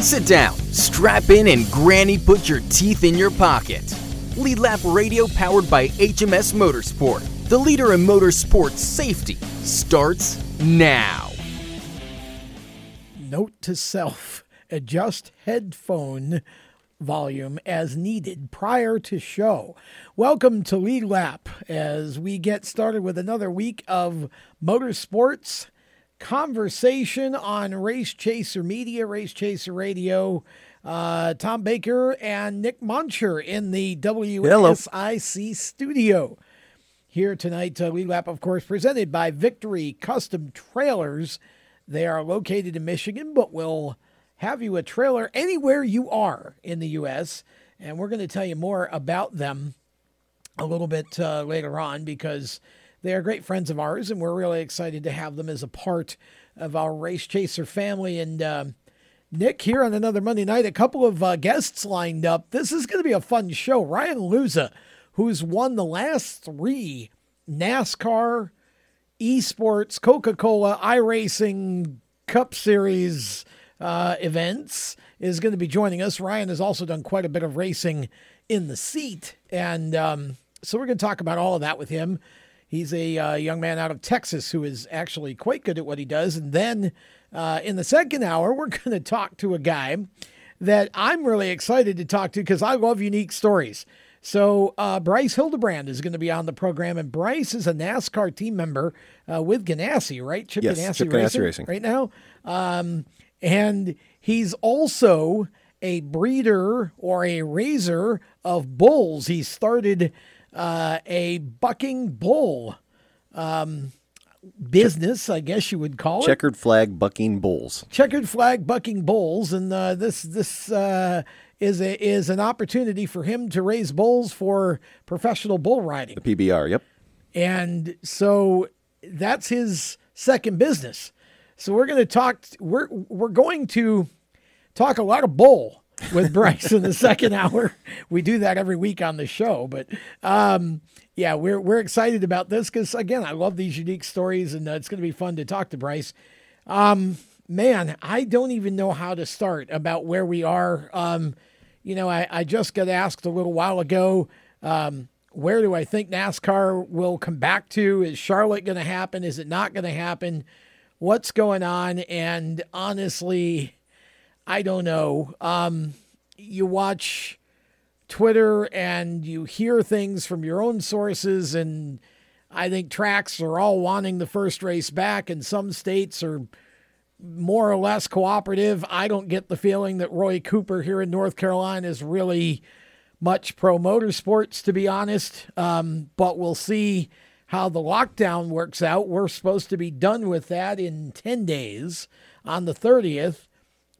Sit down, strap in, and Granny put your teeth in your pocket. Lead Lap Radio powered by HMS Motorsport, the leader in motorsport safety, starts now. Note to self adjust headphone volume as needed prior to show. Welcome to Lead Lap as we get started with another week of motorsports conversation on Race Chaser Media, Race Chaser Radio. Uh, Tom Baker and Nick Muncher in the WSIC studio. Here tonight, uh, Lead Lap, of course, presented by Victory Custom Trailers. They are located in Michigan, but will have you a trailer anywhere you are in the U.S. And we're going to tell you more about them a little bit uh, later on because they are great friends of ours, and we're really excited to have them as a part of our Race Chaser family. And uh, Nick here on another Monday night, a couple of uh, guests lined up. This is going to be a fun show. Ryan Luza, who's won the last three NASCAR, esports, Coca Cola, iRacing, Cup Series uh, events, is going to be joining us. Ryan has also done quite a bit of racing in the seat. And um, so we're going to talk about all of that with him. He's a uh, young man out of Texas who is actually quite good at what he does. And then uh, in the second hour, we're going to talk to a guy that I'm really excited to talk to because I love unique stories. So uh, Bryce Hildebrand is going to be on the program, and Bryce is a NASCAR team member uh, with Ganassi, right? Chip yes, Ganassi, Chip Ganassi Racing, Racing, right now, um, and he's also a breeder or a raiser of bulls. He started uh, a bucking bull um, business, I guess you would call it. Checkered flag bucking bulls. Checkered flag bucking bulls, and uh, this this uh, is a, is an opportunity for him to raise bulls for professional bull riding. The PBR, yep. And so that's his second business. So we're going to talk. We're we're going to talk a lot of bull with Bryce in the second hour. We do that every week on the show, but um, yeah, we're we're excited about this because again, I love these unique stories, and uh, it's going to be fun to talk to Bryce. Um, man, I don't even know how to start about where we are. Um, you know, I, I just got asked a little while ago. Um, where do I think NASCAR will come back to? Is Charlotte going to happen? Is it not going to happen? What's going on? And honestly, I don't know. Um, you watch Twitter and you hear things from your own sources, and I think tracks are all wanting the first race back, and some states are more or less cooperative. I don't get the feeling that Roy Cooper here in North Carolina is really much pro motorsports, to be honest. Um, but we'll see how the lockdown works out. We're supposed to be done with that in 10 days on the 30th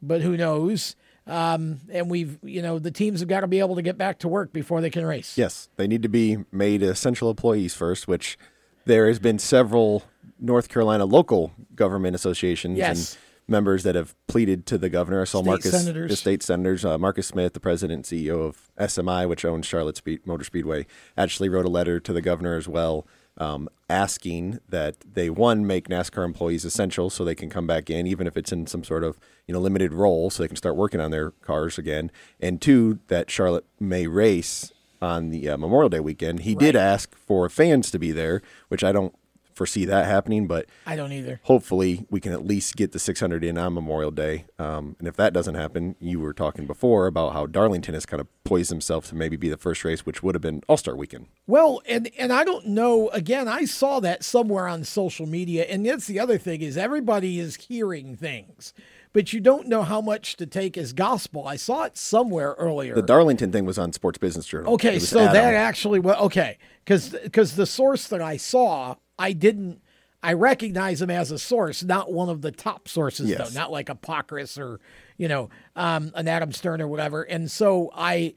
but who knows? Um, and we've, you know, the teams have got to be able to get back to work before they can race. Yes, they need to be made essential employees first, which there has been several North Carolina local government associations yes. and members that have pleaded to the governor. I saw state Marcus, senators. the state senators, uh, Marcus Smith, the president and CEO of SMI, which owns Charlotte Speed, Motor Speedway, actually wrote a letter to the governor as well um, asking that they one make NASCAR employees essential so they can come back in, even if it's in some sort of you know limited role, so they can start working on their cars again, and two that Charlotte may race on the uh, Memorial Day weekend. He right. did ask for fans to be there, which I don't foresee that happening, but I don't either. Hopefully, we can at least get the 600 in on Memorial Day. Um, and if that doesn't happen, you were talking before about how Darlington has kind of poised himself to maybe be the first race, which would have been All Star Weekend. Well, and and I don't know. Again, I saw that somewhere on social media, and that's the other thing is everybody is hearing things but you don't know how much to take as gospel. I saw it somewhere earlier. The Darlington thing was on Sports Business Journal. Okay, so that actually was okay because because the source that I saw I didn't. I recognize him as a source, not one of the top sources, yes. though, not like Apocrypha or, you know, um, an Adam Stern or whatever. And so I,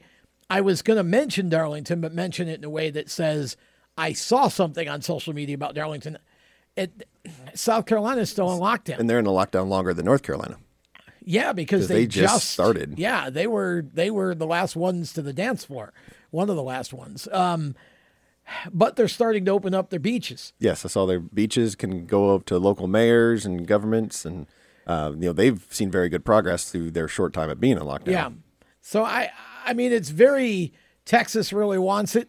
I was going to mention Darlington, but mention it in a way that says I saw something on social media about Darlington. It, South Carolina is still in lockdown, and they're in a lockdown longer than North Carolina. Yeah, because they, they just, just, started. Yeah, they were they were the last ones to the dance floor, one of the last ones. Um, but they're starting to open up their beaches. Yes, I saw their beaches can go up to local mayors and governments and uh, you know they've seen very good progress through their short time of being in lockdown. Yeah. So I I mean it's very Texas really wants it.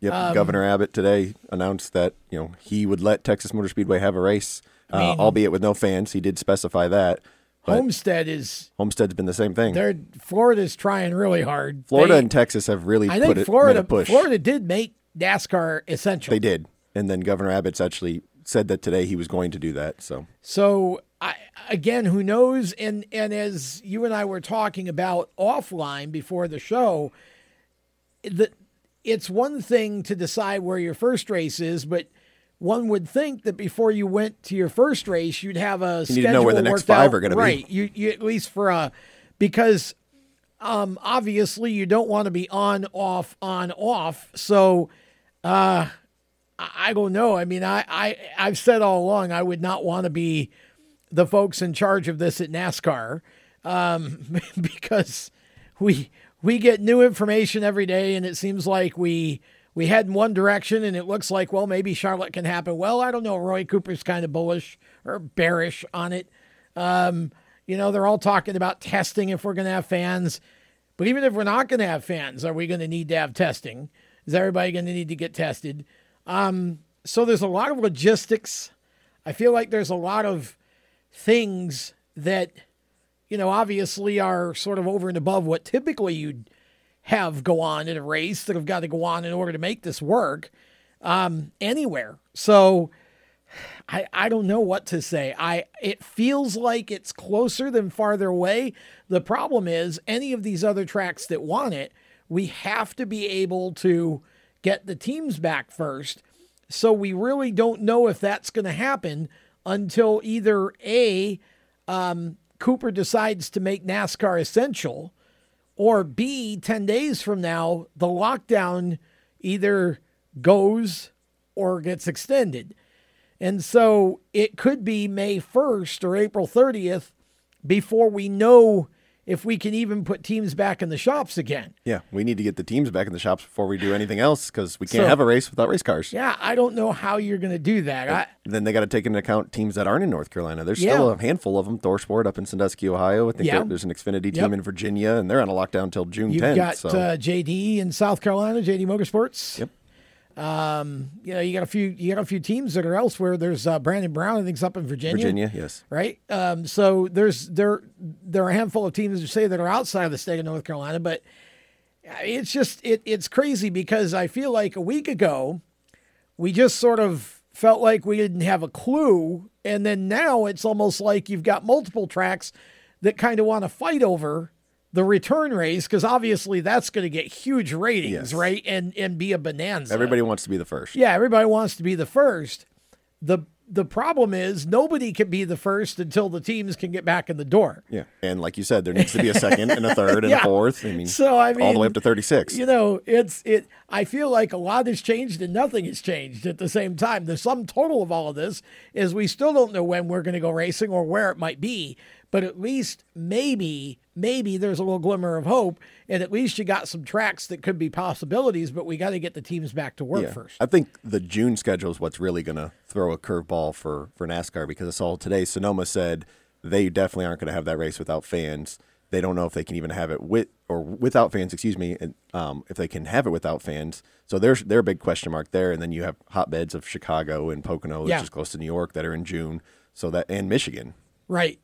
Yep. Um, Governor Abbott today announced that you know he would let Texas Motor Speedway have a race, uh, mean- albeit with no fans. He did specify that. Homestead is Homestead's been the same thing. they're Florida's trying really hard. Florida They- and Texas have really I put think it Florida made a push. Florida did make NASCAR essential. They did, and then Governor Abbott's actually said that today he was going to do that. So So I again, who knows? And and as you and I were talking about offline before the show, that it's one thing to decide where your first race is, but one would think that before you went to your first race, you'd have a You need to know where the next five out. are gonna be. right. You, you at least for a because um, obviously you don't want to be on off on off. So uh, I don't know. I mean, I, I I've said all along I would not want to be the folks in charge of this at NASCAR um, because we we get new information every day, and it seems like we we head in one direction, and it looks like well maybe Charlotte can happen. Well, I don't know. Roy Cooper's kind of bullish or bearish on it. Um, you know, they're all talking about testing if we're going to have fans. But even if we're not going to have fans, are we going to need to have testing? Is everybody going to need to get tested? Um, so there's a lot of logistics. I feel like there's a lot of things that, you know, obviously are sort of over and above what typically you'd have go on in a race that have got to go on in order to make this work um, anywhere. So I, I don't know what to say. I it feels like it's closer than farther away. The problem is any of these other tracks that want it, we have to be able to get the teams back first. So we really don't know if that's going to happen until either A, um, Cooper decides to make NASCAR essential, or B, 10 days from now, the lockdown either goes or gets extended. And so it could be May 1st or April 30th before we know if we can even put teams back in the shops again. yeah, we need to get the teams back in the shops before we do anything else because we can't So- have a race without race cars. Yeah, I don't know how you're going to do that. I, Then they got to take into account teams that aren't in North Carolina. There's Yeah. still a handful of them. Thorsport up in Sandusky, Ohio. I think Yeah. there's an Xfinity team Yep. in Virginia, and they're on a lockdown until June you've 10th. got so uh, JD in South Carolina, JD Motorsports. Yep. Um, you know, you got a few you got a few teams that are elsewhere. There's uh, Brandon Brown, I think's up in Virginia. Virginia, yes. right? Um, so there's there there are a handful of teams that say that are outside of the state of North Carolina, but it's just it it's crazy because I feel like a week ago we just sort of felt like we didn't have a clue, and then now it's almost like you've got multiple tracks that kind of want to fight over the return race because obviously that's going to get huge ratings, Yes. right? And and be a bonanza. Everybody wants to be the first. Yeah, everybody wants to be the first. The the problem is nobody can be the first until the teams can get back in the door. Yeah. And like you said, there needs to be a second and a third and Yeah. a fourth. I mean, So I mean, all the way up to 36. You know, it's it I feel like a lot has changed and nothing has changed at the same time. The sum total of all of this is we still don't know when we're going to go racing or where it might be, but at least maybe maybe there's a little glimmer of hope and at least you got some tracks that could be possibilities, but we got to get the teams back to work Yeah. first. I think the June schedule is what's really going to throw a curveball for, for NASCAR because I saw today Sonoma said they definitely aren't going to have that race without fans. They don't know if they can even have it with or without fans, excuse me, and um, if they can have it without fans. So there's their big question mark there. And then you have hotbeds of Chicago and Pocono, which Yeah. is close to New York, that are in June. So that and Michigan. Right.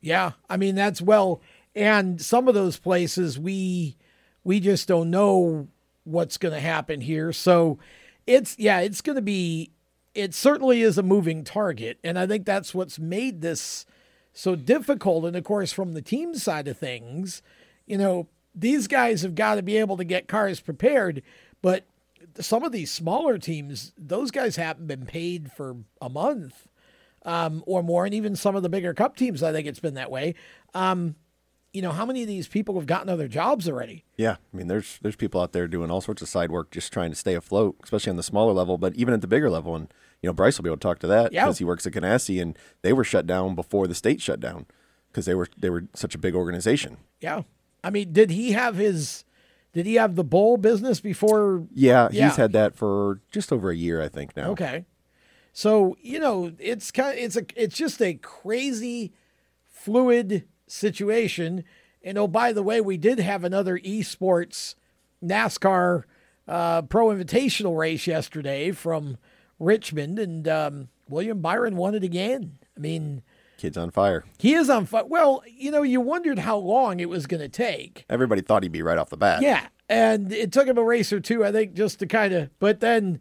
Yeah. I mean, that's well, and some of those places we we just don't know what's going to happen here. So it's yeah, it's going to be it certainly is a moving target, and I think that's what's made this so difficult. And of course, from the team side of things, you know, these guys have got to be able to get cars prepared, but some of these smaller teams, those guys haven't been paid for a month um, or more, and even some of the bigger cup teams, I think it's been that way. Um, you know, how many of these people have gotten other jobs already? Yeah, I mean, there's there's people out there doing all sorts of side work, just trying to stay afloat, especially on the smaller level, but even at the bigger level. And you know, Bryce will be able to talk to that Yeah. because he works at Ganassi, and they were shut down before the state shut down because they were they were such a big organization. Yeah. I mean, did he have his, did he have the bowl business before? Yeah, Yeah. he's had that for just over a year, I think now. Okay. So, you know, it's kind of, it's a, it's just a crazy fluid situation. And oh, by the way, we did have another esports NASCAR uh, Pro Invitational race yesterday from Richmond, and um, William Byron won it again. I mean, Kid's on fire. he is on fire. Well, you know, you wondered how long it was going to take. Everybody thought he'd be right off the bat. Yeah, and it took him a race or two, I think, just to kind of. But then,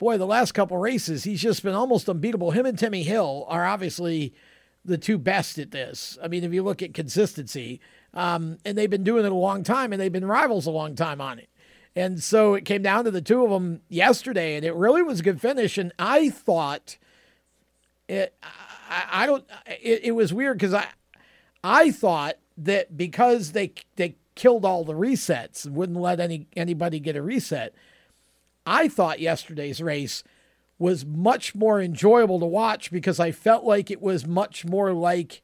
boy, the last couple races, he's just been almost unbeatable. Him and Timmy Hill are obviously the two best at this. I mean, if you look at consistency, um, and they've been doing it a long time, and they've been rivals a long time on it. And so it came down to the two of them yesterday, and it really was a good finish. And I thought it. I, I don't. It, it was weird because I, I thought that because they they killed all the resets and wouldn't let any anybody get a reset. I thought yesterday's race was much more enjoyable to watch because I felt like it was much more like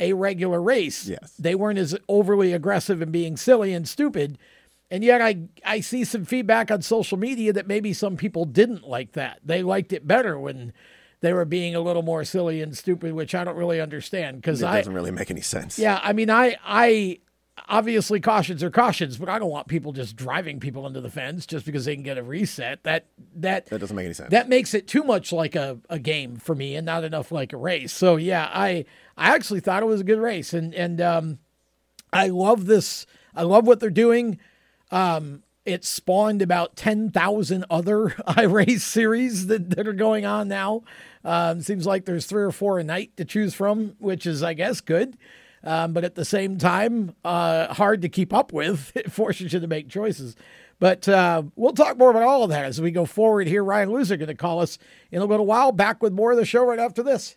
a regular race. Yes. They weren't as overly aggressive and being silly and stupid. And yet I I see some feedback on social media that maybe some people didn't like that. They liked it better when they were being a little more silly and stupid, which I don't really understand because It doesn't really make any sense. yeah, I mean, I, I obviously cautions are cautions, but I don't want people just driving people into the fence just because they can get a reset. That that That doesn't make any sense. that makes it too much like a, a game for me and not enough like a race. So yeah, I I actually thought it was a good race, and and um, I love this. I love what they're doing. Um, it spawned about 10,000 other iRace series that, that are going on now. Um, seems like there's three or four a night to choose from, which is, I guess, good. Um, but at the same time, uh, hard to keep up with. It forces you to make choices. But uh, we'll talk more about all of that as we go forward here. Ryan Luza going to call us in a little while. Back with more of the show right after this.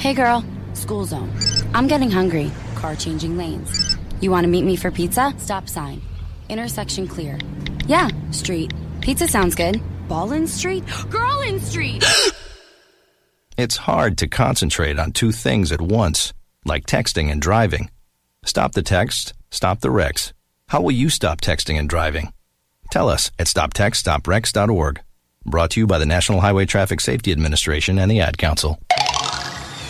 Hey girl, school zone. I'm getting hungry. Car changing lanes. You want to meet me for pizza? Stop sign. Intersection clear. Yeah, street. Pizza sounds good. Ball in street? Girl in street! It's hard to concentrate on two things at once, like texting and driving. Stop the text, stop the wrecks. How will you stop texting and driving? Tell us at stoptextstoprex.org. Brought to you by the National Highway Traffic Safety Administration and the Ad Council.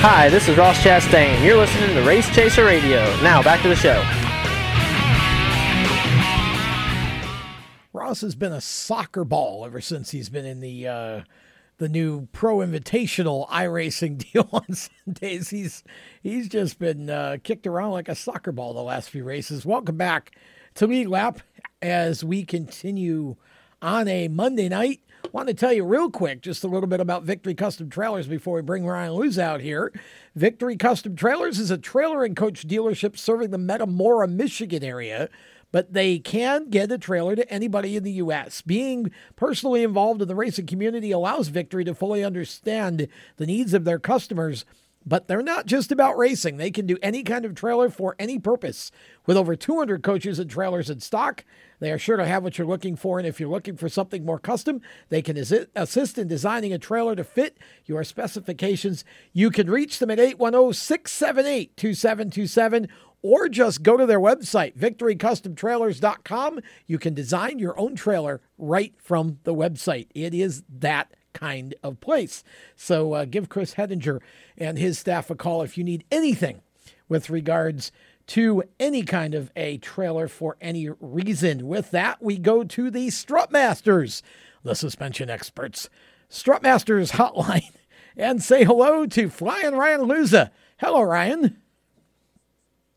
Hi, this is Ross Chastain. You're listening to Race Chaser Radio. Now, back to the show. Ross has been a soccer ball ever since he's been in the uh, the new Pro Invitational iRacing deal on Sundays. He's he's just been uh, kicked around like a soccer ball the last few races. Welcome back to Lead Lap as we continue on a Monday night. Want to tell you real quick just a little bit about Victory Custom Trailers before we bring Ryan Luza out here. Victory Custom Trailers is a trailer and coach dealership serving the Metamora, Michigan area but they can get a trailer to anybody in the U.S. Being personally involved in the racing community allows Victory to fully understand the needs of their customers. But they're not just about racing. They can do any kind of trailer for any purpose. With over 200 coaches and trailers in stock, they are sure to have what you're looking for. And if you're looking for something more custom, they can assist in designing a trailer to fit your specifications. You can reach them at 810 678 2727 or just go to their website, victorycustomtrailers.com. You can design your own trailer right from the website. It is that kind of place. So uh, give Chris Hedinger and his staff a call if you need anything with regards to any kind of a trailer for any reason. With that, we go to the Strutmasters, the suspension experts. Strutmasters hotline and say hello to Flying Ryan Luza. Hello, Ryan.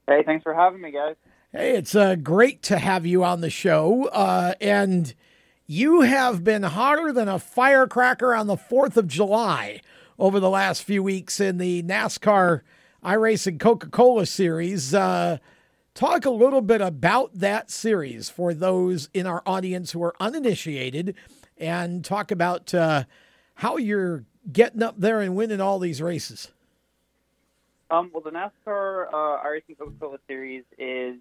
Hey, thanks for having me, guys. Hey, it's uh, great to have you on the show. Uh, and you have been hotter than a firecracker on the 4th of July over the last few weeks in the NASCAR iRacing Coca Cola series. Uh, talk a little bit about that series for those in our audience who are uninitiated and talk about uh, how you're getting up there and winning all these races. Um, well, the NASCAR uh, iRacing Coca-Cola Series is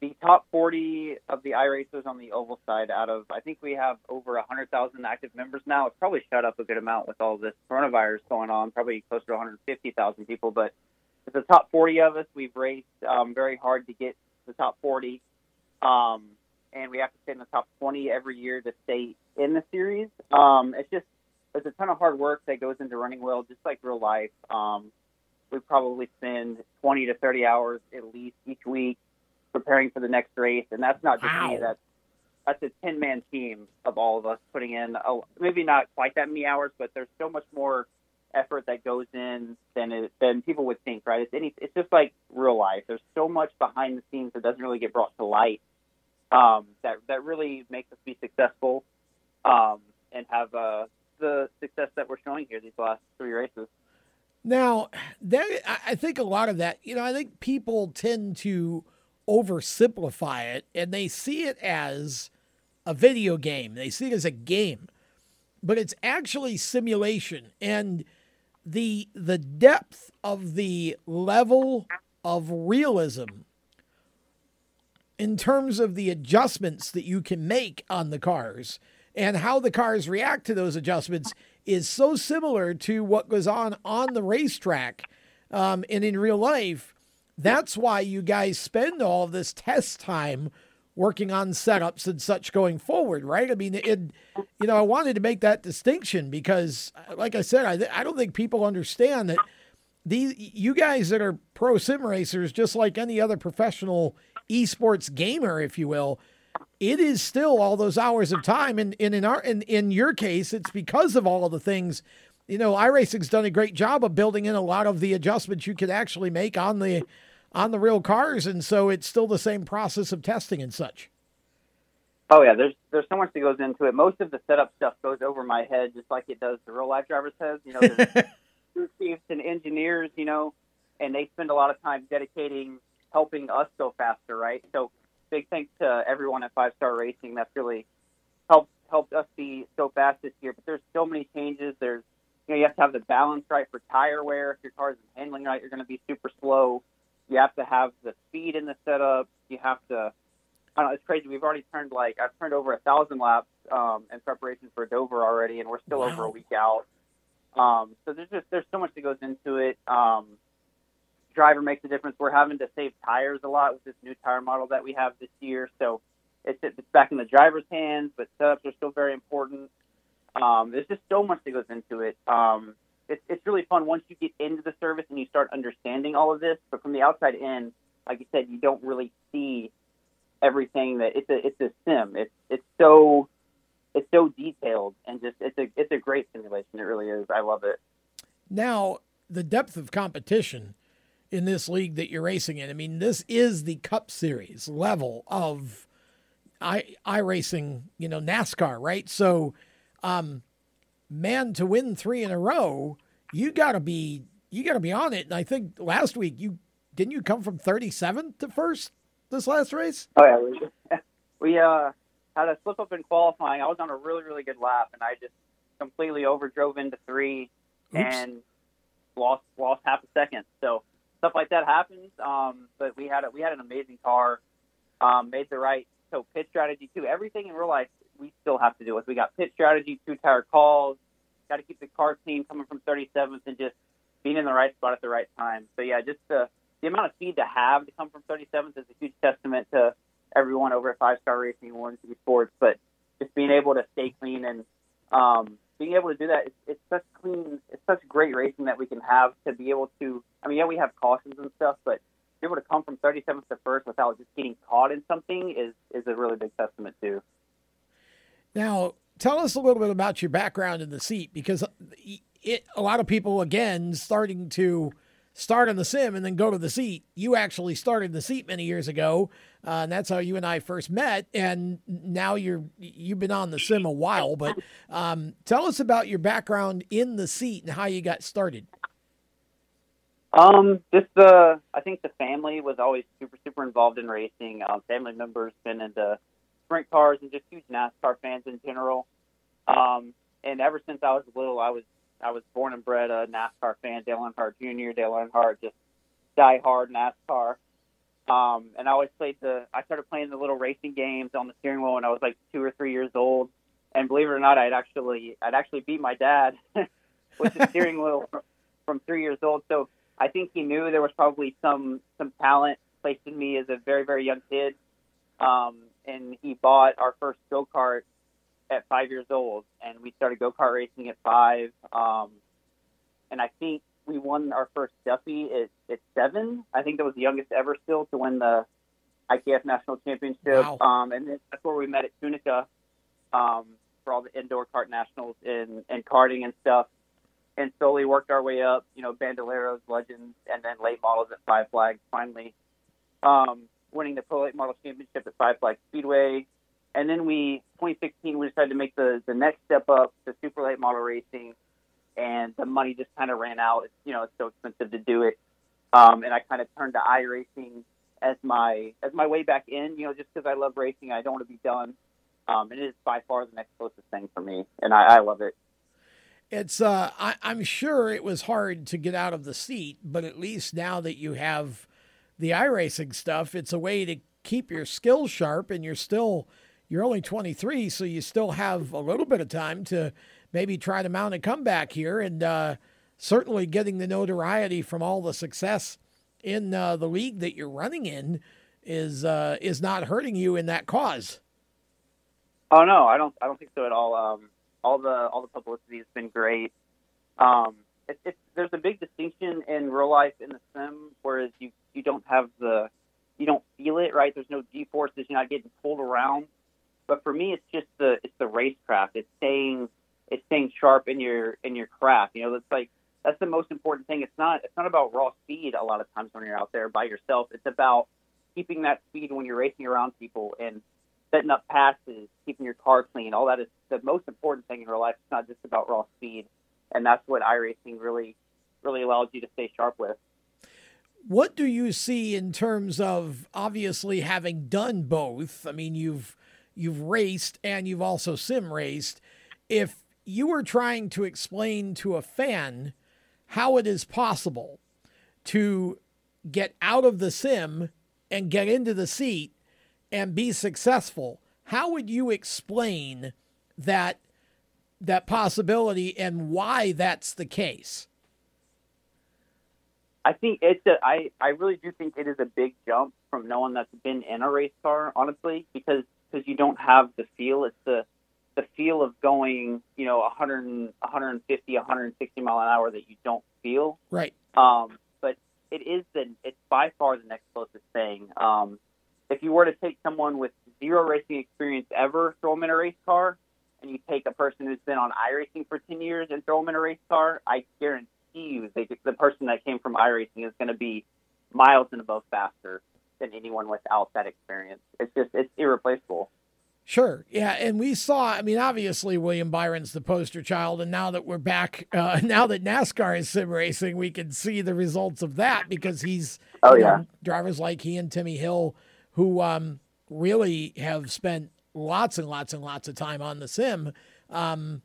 the top 40 of the iRacers on the oval side. Out of, I think we have over 100,000 active members now. It's probably shut up a good amount with all this coronavirus going on. Probably closer to 150,000 people, but the top 40 of us. We've raced um, very hard to get the top 40, um, and we have to stay in the top 20 every year to stay in the series. Um, it's just there's a ton of hard work that goes into running well, just like real life. Um, we probably spend 20 to 30 hours at least each week preparing for the next race, and that's not just wow. me. That's that's a 10 man team of all of us putting in a, maybe not quite that many hours, but there's so much more effort that goes in than it, than people would think. Right? It's any, it's just like real life. There's so much behind the scenes that doesn't really get brought to light. Um, that that really makes us be successful um, and have uh, the success that we're showing here these last three races. Now, that, I think a lot of that, you know, I think people tend to oversimplify it and they see it as a video game. They see it as a game, but it's actually simulation and the the depth of the level of realism in terms of the adjustments that you can make on the cars and how the cars react to those adjustments is so similar to what goes on on the racetrack um, and in real life. That's why you guys spend all this test time working on setups and such going forward, right? I mean, it, you know, I wanted to make that distinction because, uh, like I said, I, I don't think people understand that these you guys that are pro sim racers, just like any other professional esports gamer, if you will, it is still all those hours of time. And, and in our in, in your case, it's because of all of the things. You know, iRacing's done a great job of building in a lot of the adjustments you could actually make on the on the real cars, and so it's still the same process of testing and such. Oh yeah, there's there's so much that goes into it. Most of the setup stuff goes over my head, just like it does the real life driver's heads. You know, there's crew chiefs and engineers, you know, and they spend a lot of time dedicating helping us go faster, right? So big thanks to everyone at Five Star Racing. That's really helped helped us be so fast this year. But there's so many changes. There's you know you have to have the balance right for tire wear. If your car isn't handling right, you're going to be super slow. You have to have the speed in the setup. You have to. I don't know. It's crazy. We've already turned like I've turned over a thousand laps um, in preparation for Dover already, and we're still wow. over a week out. Um, so there's just there's so much that goes into it. Um, driver makes a difference. We're having to save tires a lot with this new tire model that we have this year. So it's, it's back in the driver's hands, but setups are still very important. Um, there's just so much that goes into it. Um, it's it's really fun once you get into the service and you start understanding all of this. But from the outside in, like you said, you don't really see everything that it's a it's a sim. It's it's so it's so detailed and just it's a it's a great simulation. It really is. I love it. Now the depth of competition in this league that you're racing in. I mean, this is the Cup Series level of i i racing. You know, NASCAR, right? So, um, man, to win three in a row, you got to be you got to be on it. And I think last week you didn't you come from 37th to first this last race? Oh yeah, we, we uh had a slip up in qualifying. I was on a really really good lap, and I just completely overdrove into three Oops. and lost lost half a second. So stuff like that happens. Um, but we had a, we had an amazing car. Um, made the right so pit strategy too. Everything in real life we still have to do with. We got pit strategy, two tire calls, got to keep the car clean coming from 37th, and just being in the right spot at the right time. So yeah, just the the amount of speed to have to come from 37th is a huge testament to everyone over at Five Star Racing and City Sports. But just being able to stay clean and um, being able to do that, it's, it's such clean, it's such great racing that we can have to be able to. I mean, yeah, we have cautions and stuff, but be able to come from 37th to first without just getting caught in something is is a really big testament too. Now, tell us a little bit about your background in the seat because it, a lot of people again starting to start on the sim and then go to the seat. You actually started the seat many years ago, uh, and that's how you and I first met. And now you're you've been on the sim a while. But um, tell us about your background in the seat and how you got started. Um, just the I think the family was always super super involved in racing. Um, family members been into sprint cars and just huge NASCAR fans in general. Um, and ever since I was little, I was I was born and bred a NASCAR fan. Dale Earnhardt Jr., Dale Earnhardt, just die hard NASCAR. Um, and I always played the. I started playing the little racing games on the steering wheel when I was like two or three years old. And believe it or not, I'd actually I'd actually beat my dad with the steering wheel from, from three years old. So I think he knew there was probably some some talent placed in me as a very very young kid. Um, and he bought our first go kart at five years old, and we started go kart racing at five. Um, and I think we won our first Duffy at, at seven. I think that was the youngest ever still to win the IKF National Championship. Wow. Um, and that's where we met at Tunica um, for all the indoor kart nationals and, and karting and stuff. And slowly worked our way up, you know, Bandoleros, Legends, and then late models at Five Flags. Finally, um, winning the Pro Late Model Championship at Five Flags Speedway, and then we 2016 we decided to make the the next step up to super late model racing, and the money just kind of ran out. It's, you know, it's so expensive to do it, um, and I kind of turned to iRacing as my as my way back in. You know, just because I love racing, I don't want to be done. Um, and it is by far the next closest thing for me, and I, I love it. It's uh, I, I'm sure it was hard to get out of the seat, but at least now that you have the iRacing stuff, it's a way to keep your skills sharp, and you're still you're only 23, so you still have a little bit of time to maybe try to mount a comeback here. And uh, certainly getting the notoriety from all the success in uh, the league that you're running in is uh, is not hurting you in that cause. Oh no, I don't. I don't think so at all. Um, all the all the publicity has been great. Um, it, it, there's a big distinction in real life in the sim, whereas you you don't have the you don't feel it, right? There's no G forces. You're not getting pulled around. But for me, it's just the it's the racecraft. It's staying it's staying sharp in your in your craft. You know, it's like that's the most important thing. It's not it's not about raw speed. A lot of times when you're out there by yourself, it's about keeping that speed when you're racing around people and setting up passes, keeping your car clean. All that is the most important thing in real life. It's not just about raw speed, and that's what iRacing really really allows you to stay sharp with. What do you see in terms of obviously having done both? I mean, you've you've raced and you've also sim raced. If you were trying to explain to a fan how it is possible to get out of the sim and get into the seat and be successful, how would you explain that that possibility and why that's the case? I think it's a, I, I really do think it is a big jump from no one that's been in a race car, honestly, because because you don't have the feel. It's the the feel of going, you know, 100, 150, 160 mile an hour that you don't feel. Right. Um, but it is the it's by far the next closest thing. Um, if you were to take someone with zero racing experience ever, throw them in a race car, and you take a person who's been on iRacing for 10 years and throw them in a race car, I guarantee you they, the person that came from iRacing is going to be miles and above faster than anyone without that experience. It's just it's irreplaceable. Sure. Yeah. And we saw, I mean, obviously, William Byron's the poster child. And now that we're back, uh, now that NASCAR is sim racing, we can see the results of that because he's, oh, yeah. Know, drivers like he and Timmy Hill who um, really have spent lots and lots and lots of time on the sim. Um,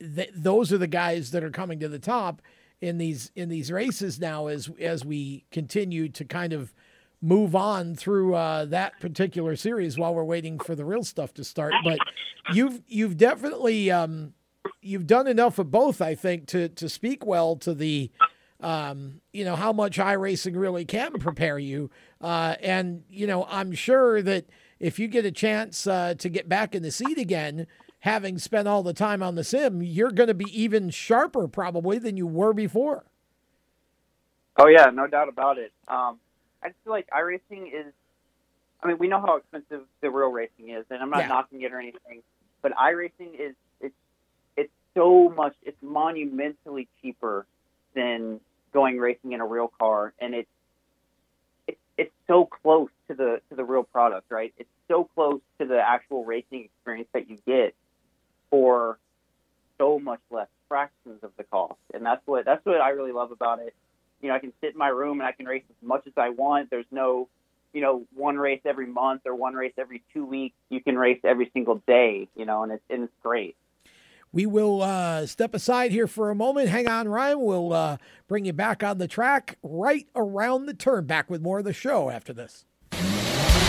th- those are the guys that are coming to the top in these in these races now as as we continue to kind of move on through uh, that particular series while we're waiting for the real stuff to start. But you've you've definitely um, you've done enough of both, I think, to to speak well to the um, you know how much iRacing really can prepare you. Uh, and you know, I'm sure that if you get a chance uh, to get back in the seat again. Having spent all the time on the sim, you're going to be even sharper probably than you were before. Oh yeah, no doubt about it. Um, I just feel like iRacing is. I mean, we know how expensive the real racing is, and I'm not Yeah. knocking it or anything, but iRacing is it's it's so much. It's monumentally cheaper than going racing in a real car, and it's it's it's so close to the to the real product, right? It's so close to the actual racing experience that you get for so much less fractions of the cost, and that's what that's what I really love about it you know, I can sit in my room and I can race as much as I want. There's no, you know, one race every month or one race every two weeks. You can race every single day, you know, and it's, and it's great. We will uh, step aside here for a moment. Hang on, Ryan. We'll uh, bring you back on the track right around the turn. Back with more of the show after this.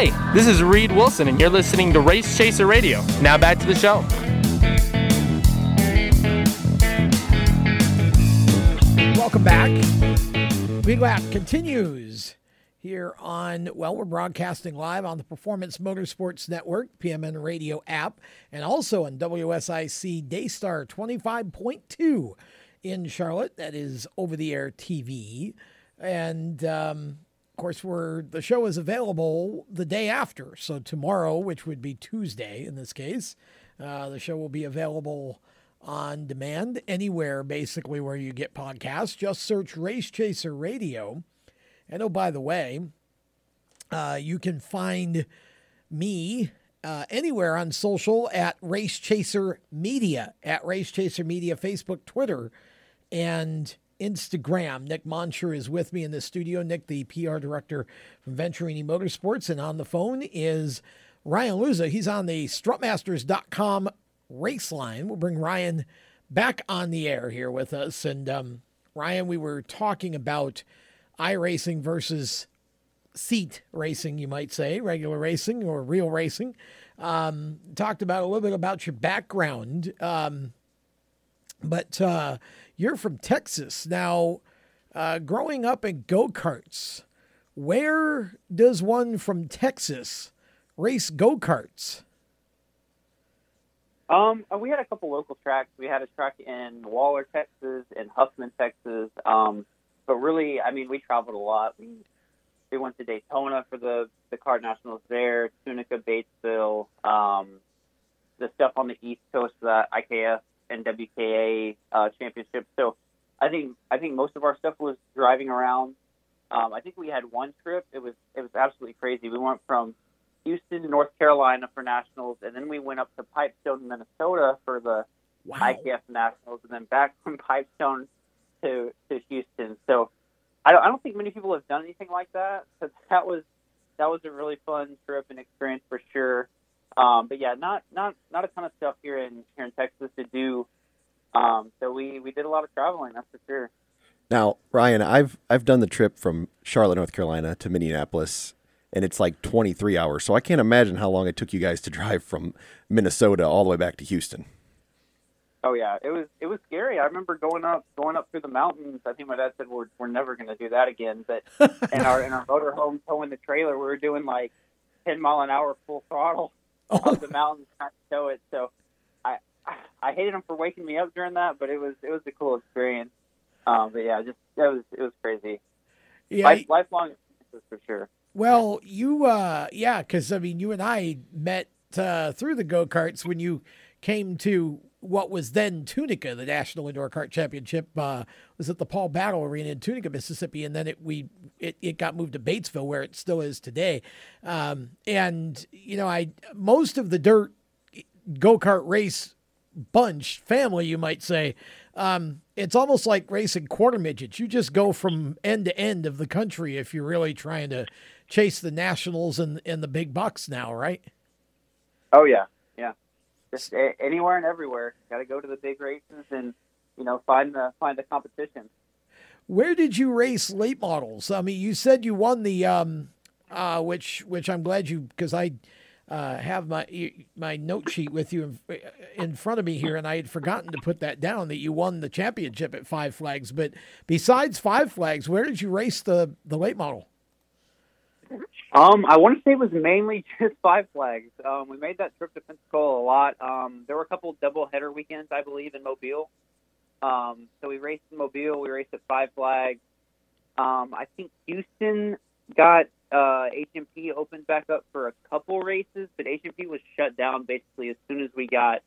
Hey, this is Reed Wilson, and you're listening to Race Chaser Radio. Now back to the show. Welcome back. Lead Lap continues here on, well, we're broadcasting live on the Performance Motorsports Network, PMN radio app, and also on WSIC Daystar 25.2 in Charlotte. That is over the air TV. And, um, course, we're, the show is available the day after. So tomorrow, which would be Tuesday in this case, uh, the show will be available on demand anywhere basically where you get podcasts. Just search Race Chaser Radio. And oh, by the way, uh, you can find me uh, anywhere on social at Race Chaser Media, at Race Chaser Media, Facebook, Twitter, and Instagram. Nick Monsher is with me in the studio. Nick, the PR director from Venturini Motorsports. And on the phone is Ryan Luza. He's on the strutmasters.com race line. We'll bring Ryan back on the air here with us. And um, Ryan, we were talking about iRacing versus seat racing, you might say, regular racing or real racing. Um, talked about a little bit about your background. Um, but uh, you're from Texas. Now, uh, growing up in go karts, where does one from Texas race go karts? Um, uh, we had a couple local tracks. We had a track in Waller, Texas, and Huffman, Texas. Um, but really, I mean, we traveled a lot. We we went to Daytona for the the kart nationals there, Tunica, Batesville, um, the stuff on the East Coast, the IKF and WKA uh, championships. So I think I think most of our stuff was driving around. Um, I think we had one trip. It was it was absolutely crazy. We went from Houston, North Carolina for nationals, and then we went up to Pipestone, Minnesota for the wow. IKF nationals, and then back from Pipestone to to Houston. So I don't, I don't think many people have done anything like that. But that was that was a really fun trip and experience for sure. Um, but yeah, not not not a ton of stuff here in here in Texas to do. Um, so we we did a lot of traveling, that's for sure. Now, Ryan, I've I've done the trip from Charlotte, North Carolina to Minneapolis and it's like 23 hours. So I can't imagine how long it took you guys to drive from Minnesota all the way back to Houston. Oh yeah, it was it was scary. I remember going up going up through the mountains. I think my dad said we're we're never going to do that again. But in our in our motorhome towing the trailer, we were doing like 10 mile an hour full throttle oh. up the mountains trying to tow it. So I I hated him for waking me up during that, but it was it was a cool experience. Um, but yeah, just it was it was crazy. Yeah, Life, lifelong for sure. Well, you, uh, yeah, because I mean, you and I met uh, through the go karts when you came to what was then Tunica, the National Indoor Kart Championship, uh, was at the Paul Battle Arena in Tunica, Mississippi, and then it we it, it got moved to Batesville, where it still is today. Um, and you know, I most of the dirt go kart race bunch family, you might say. Um, it's almost like racing quarter midgets. You just go from end to end of the country if you're really trying to chase the nationals and and the big bucks now, right? Oh yeah, yeah. Just anywhere and everywhere. Got to go to the big races and you know find the find the competition. Where did you race late models? I mean, you said you won the um, uh, which which I'm glad you because I uh, have my my note sheet with you in, in, front of me here, and I had forgotten to put that down that you won the championship at Five Flags. But besides Five Flags, where did you race the the late model? Um, I want to say it was mainly just Five Flags. Um, we made that trip to Pensacola a lot. Um, there were a couple double header weekends, I believe, in Mobile. Um, so we raced in Mobile. We raced at Five Flags. Um, I think Houston got uh, HMP opened back up for a couple races, but HMP was shut down basically as soon as we got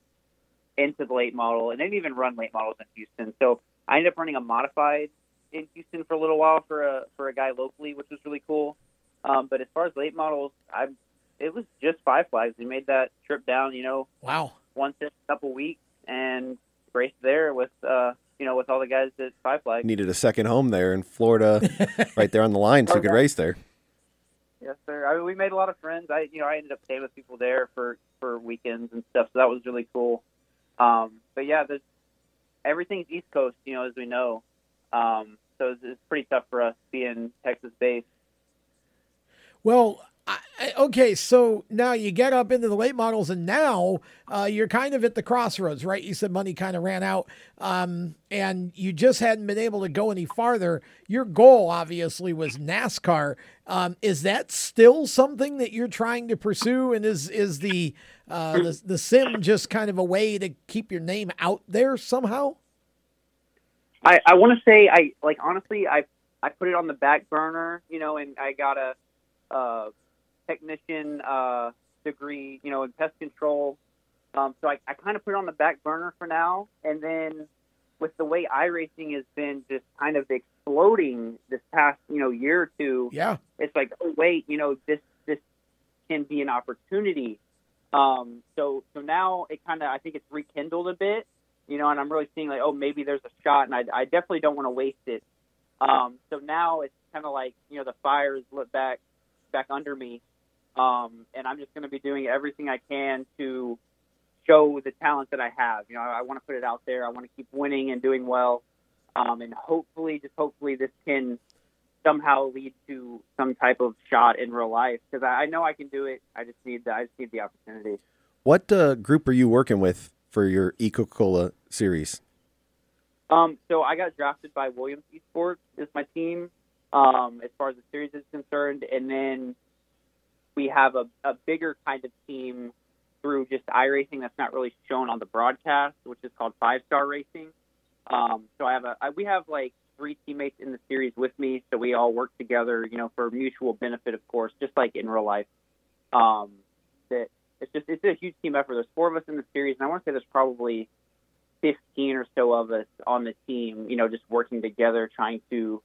into the late model, and they didn't even run late models in Houston. So I ended up running a modified in Houston for a little while for a for a guy locally, which was really cool. Um, but as far as late models, I it was just Five Flags. We made that trip down, you know, wow, once in a couple weeks and raced there with uh, you know with all the guys at Five Flags. Needed a second home there in Florida, right there on the line, so you could race there. Yes, sir. I mean, we made a lot of friends. I, you know, I ended up staying with people there for for weekends and stuff, so that was really cool. Um, but yeah, there's everything's East Coast, you know, as we know. Um, so it's, it's pretty tough for us being Texas based. Well, I, okay, so now you get up into the late models, and now uh, you're kind of at the crossroads, right? You said money kind of ran out, um, and you just hadn't been able to go any farther. Your goal, obviously, was NASCAR. Um, is that still something that you're trying to pursue? And is is the, uh, the the sim just kind of a way to keep your name out there somehow? I, I want to say I like honestly I I put it on the back burner, you know, and I got a. Uh, technician uh, degree, you know, in pest control. Um, so I, I kind of put it on the back burner for now. And then with the way iRacing has been just kind of exploding this past, you know, year or two, yeah, it's like, oh wait, you know, this this can be an opportunity. Um, so so now it kind of I think it's rekindled a bit, you know, and I'm really seeing like, oh, maybe there's a shot, and I, I definitely don't want to waste it. Um, so now it's kind of like you know the fire is lit back back under me, um, and I'm just going to be doing everything I can to show the talent that I have. You know, I, I want to put it out there. I want to keep winning and doing well, um, and hopefully, just hopefully, this can somehow lead to some type of shot in real life because I, I know I can do it. I just need the I just need the opportunity. What uh, group are you working with for your Coca-Cola series? Um, so I got drafted by Williams Esports is my team um, as far as the series is concerned, and then we have a, a bigger kind of team through just iRacing that's not really shown on the broadcast, which is called Five Star Racing. Um, so I have a I, we have like three teammates in the series with me, so we all work together, you know, for mutual benefit, of course, just like in real life. Um, that it's just it's a huge team effort. There's four of us in the series, and I want to say there's probably 15 or so of us on the team, you know, just working together, trying to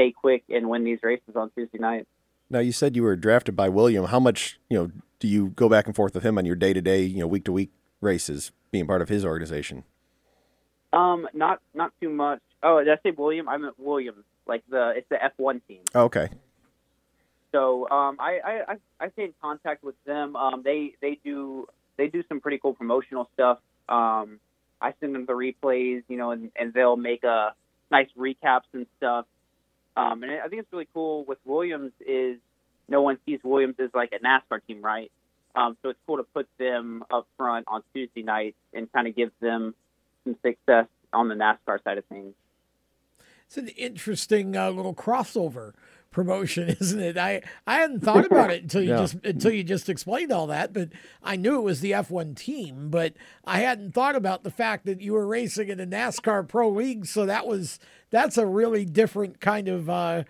stay quick and win these races on Tuesday night. Now you said you were drafted by William. How much you know do you go back and forth with him on your day to day, you know, week to week races, being part of his organization? Um, not not too much. Oh, did I say William? I meant Williams, like the it's the F one team. Oh, okay. So um, I, I I stay in contact with them. Um, they they do they do some pretty cool promotional stuff. Um, I send them the replays, you know, and, and they'll make a nice recaps and stuff. Um, and I think it's really cool with Williams is no one sees Williams as like a NASCAR team, right? Um, so it's cool to put them up front on Tuesday night and kind of give them some success on the NASCAR side of things. It's an interesting uh, little crossover promotion, isn't it? I, I hadn't thought about it until you yeah. just until you just explained all that, but I knew it was the F1 team, but I hadn't thought about the fact that you were racing in the NASCAR Pro League, so that was that's a really different kind of uh,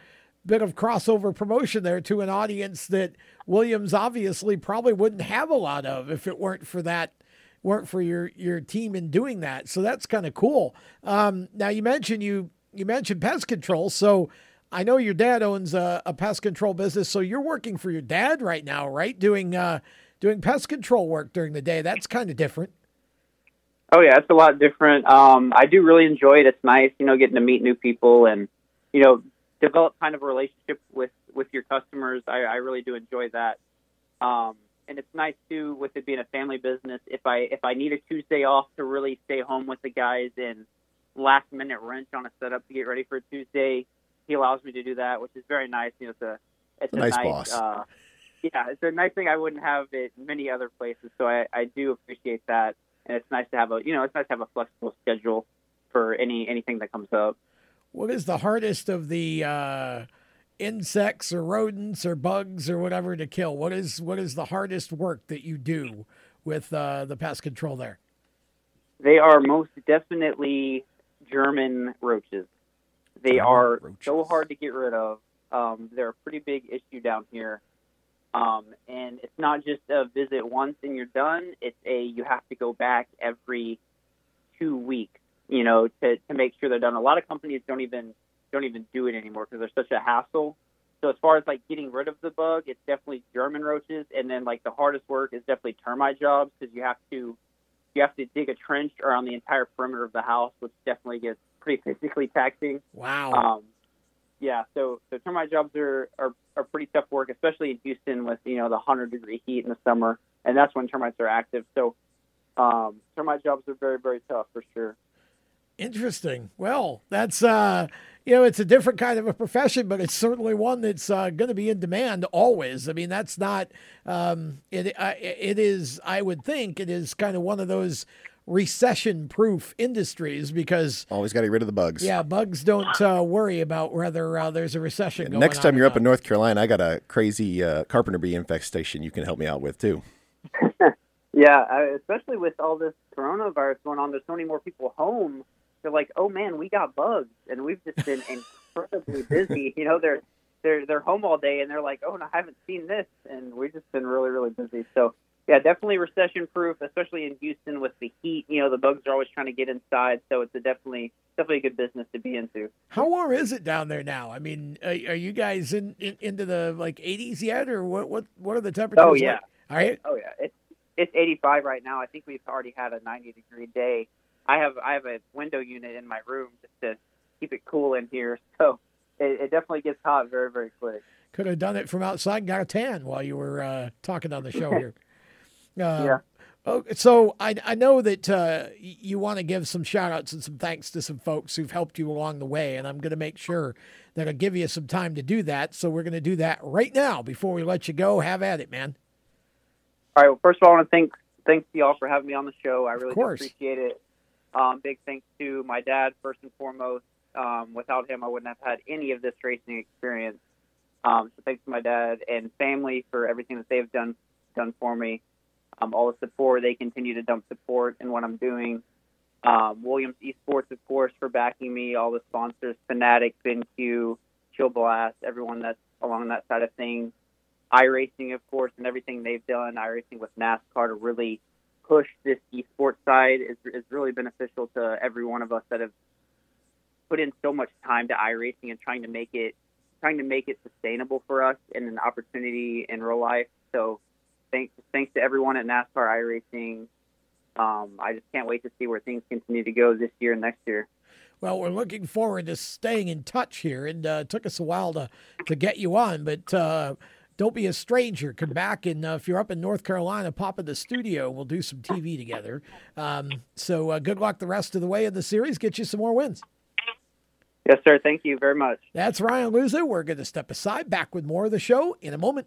bit of crossover promotion there to an audience that Williams obviously probably wouldn't have a lot of if it weren't for that weren't for your your team in doing that. So that's kind of cool. Um, now you mentioned you you mentioned pest control, so I know your dad owns a, a, pest control business, so you're working for your dad right now, right? Doing uh, doing pest control work during the day. That's kind of different. Oh yeah, it's a lot different. Um, I do really enjoy it. It's nice, you know, getting to meet new people and you know develop kind of a relationship with with your customers. I, I really do enjoy that. Um, and it's nice too with it being a family business. If I if I need a Tuesday off to really stay home with the guys and last minute wrench on a setup to get ready for a Tuesday, he allows me to do that, which is very nice. You know, it's a it's a, nice, nice boss. Uh, yeah, it's a nice thing I wouldn't have at many other places. So I, I do appreciate that and it's nice to have a you know it's nice to have a flexible schedule for any anything that comes up. What is the hardest of the uh, insects or rodents or bugs or whatever to kill? What is what is the hardest work that you do with uh, the pest control there? They are most definitely German roaches. They are roaches. so hard to get rid of. Um, they're a pretty big issue down here. Um, and it's not just a visit once and you're done. It's a you have to go back every two weeks, you know, to, to make sure they're done. A lot of companies don't even don't even do it anymore because they're such a hassle. So as far as like getting rid of the bug, it's definitely German roaches, and then like the hardest work is definitely termite jobs because you have to you have to dig a trench around the entire perimeter of the house, which definitely gets pretty physically taxing. Wow. Um, yeah, so so termite jobs are, are are pretty tough work, especially in Houston with you know the hundred degree heat in the summer, and that's when termites are active. So um, termite jobs are very very tough for sure. Interesting. Well, that's uh, you know, it's a different kind of a profession, but it's certainly one that's uh, going to be in demand always. I mean, that's not um, it. Uh, it is. I would think it is kind of one of those recession-proof industries because always got to get rid of the bugs. Yeah, bugs don't uh, worry about whether uh, there's a recession. going Next time you're up in North Carolina, I got a crazy uh, carpenter bee infestation you can help me out with too. Yeah, uh, especially with all this coronavirus going on, there's so many more people home. They're like, "Oh man, we got bugs," and we've just been incredibly busy. You know, they're they're they're home all day, and they're like, "Oh, no, I haven't seen this," and we've just been really really busy. So yeah, definitely recession proof, especially in Houston with the heat. You know, the bugs are always trying to get inside, so it's a definitely definitely a good business to be into. How warm is it down there now? I mean, are, are you guys in, in into the like 80s yet, or what? What what are the temperatures? Oh yeah, like? all right. Oh yeah, it's it's 85 right now. I think we've already had a 90 degree day. I have I have a window unit in my room just to keep it cool in here, so it, it definitely gets hot very very quick. Could have done it from outside and got a tan while you were uh, talking on the show here. Uh, Yeah. Oh, so I, I know that uh, you want to give some shout outs and some thanks to some folks who've helped you along the way, and I'm going to make sure that I'll give you some time to do that. So we're going to do that right now before we let you go. Have at it, man. All right. Well, first of all, I want to thank thanks to y'all for having me on the show. I really appreciate it. Um, big thanks to my dad first and foremost. Um, without him, I wouldn't have had any of this racing experience. Um, so thanks to my dad and family for everything that they've done done for me. All the support they continue to dump support in what I'm doing. Um, Williams Esports, of course, for backing me. All the sponsors, Fanatec, BenQ, Chillblast, everyone that's along that side of things iRacing, of course, and everything they've done, iRacing with NASCAR to really push this esports side is, is really beneficial to every one of us that have put in so much time to iRacing and trying to make it trying to make it sustainable for us and an opportunity in real life. So thanks thanks to everyone at NASCAR iRacing. Um, I just can't wait to see where things continue to go this year and next year. Well, we're looking forward to staying in touch here, and uh, it took us a while to, to get you on, but uh, don't be a stranger. Come back, and uh, if you're up in North Carolina, pop in the studio. We'll do some TV together. Um, so uh, good luck the rest of the way in the series. Get you some more wins. Yes, sir. Thank you very much. That's Ryan Luza. We're going to step aside. Back with more of the show in a moment.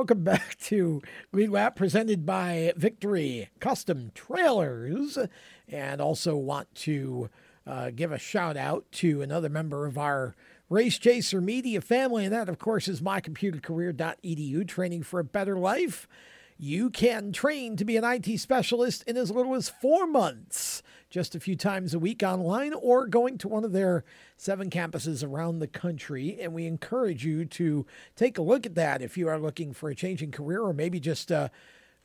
Welcome back to Lead Lap presented by Victory Custom Trailers. And also want to uh, give a shout out to another member of our Race Chaser Media family. And that, of course, is mycomputercareer.edu, training for a better life. You can train to be an IT specialist in as little as four months, just a few times a week online, or going to one of their seven campuses around the country. And we encourage you to take a look at that if you are looking for a changing career or maybe just uh,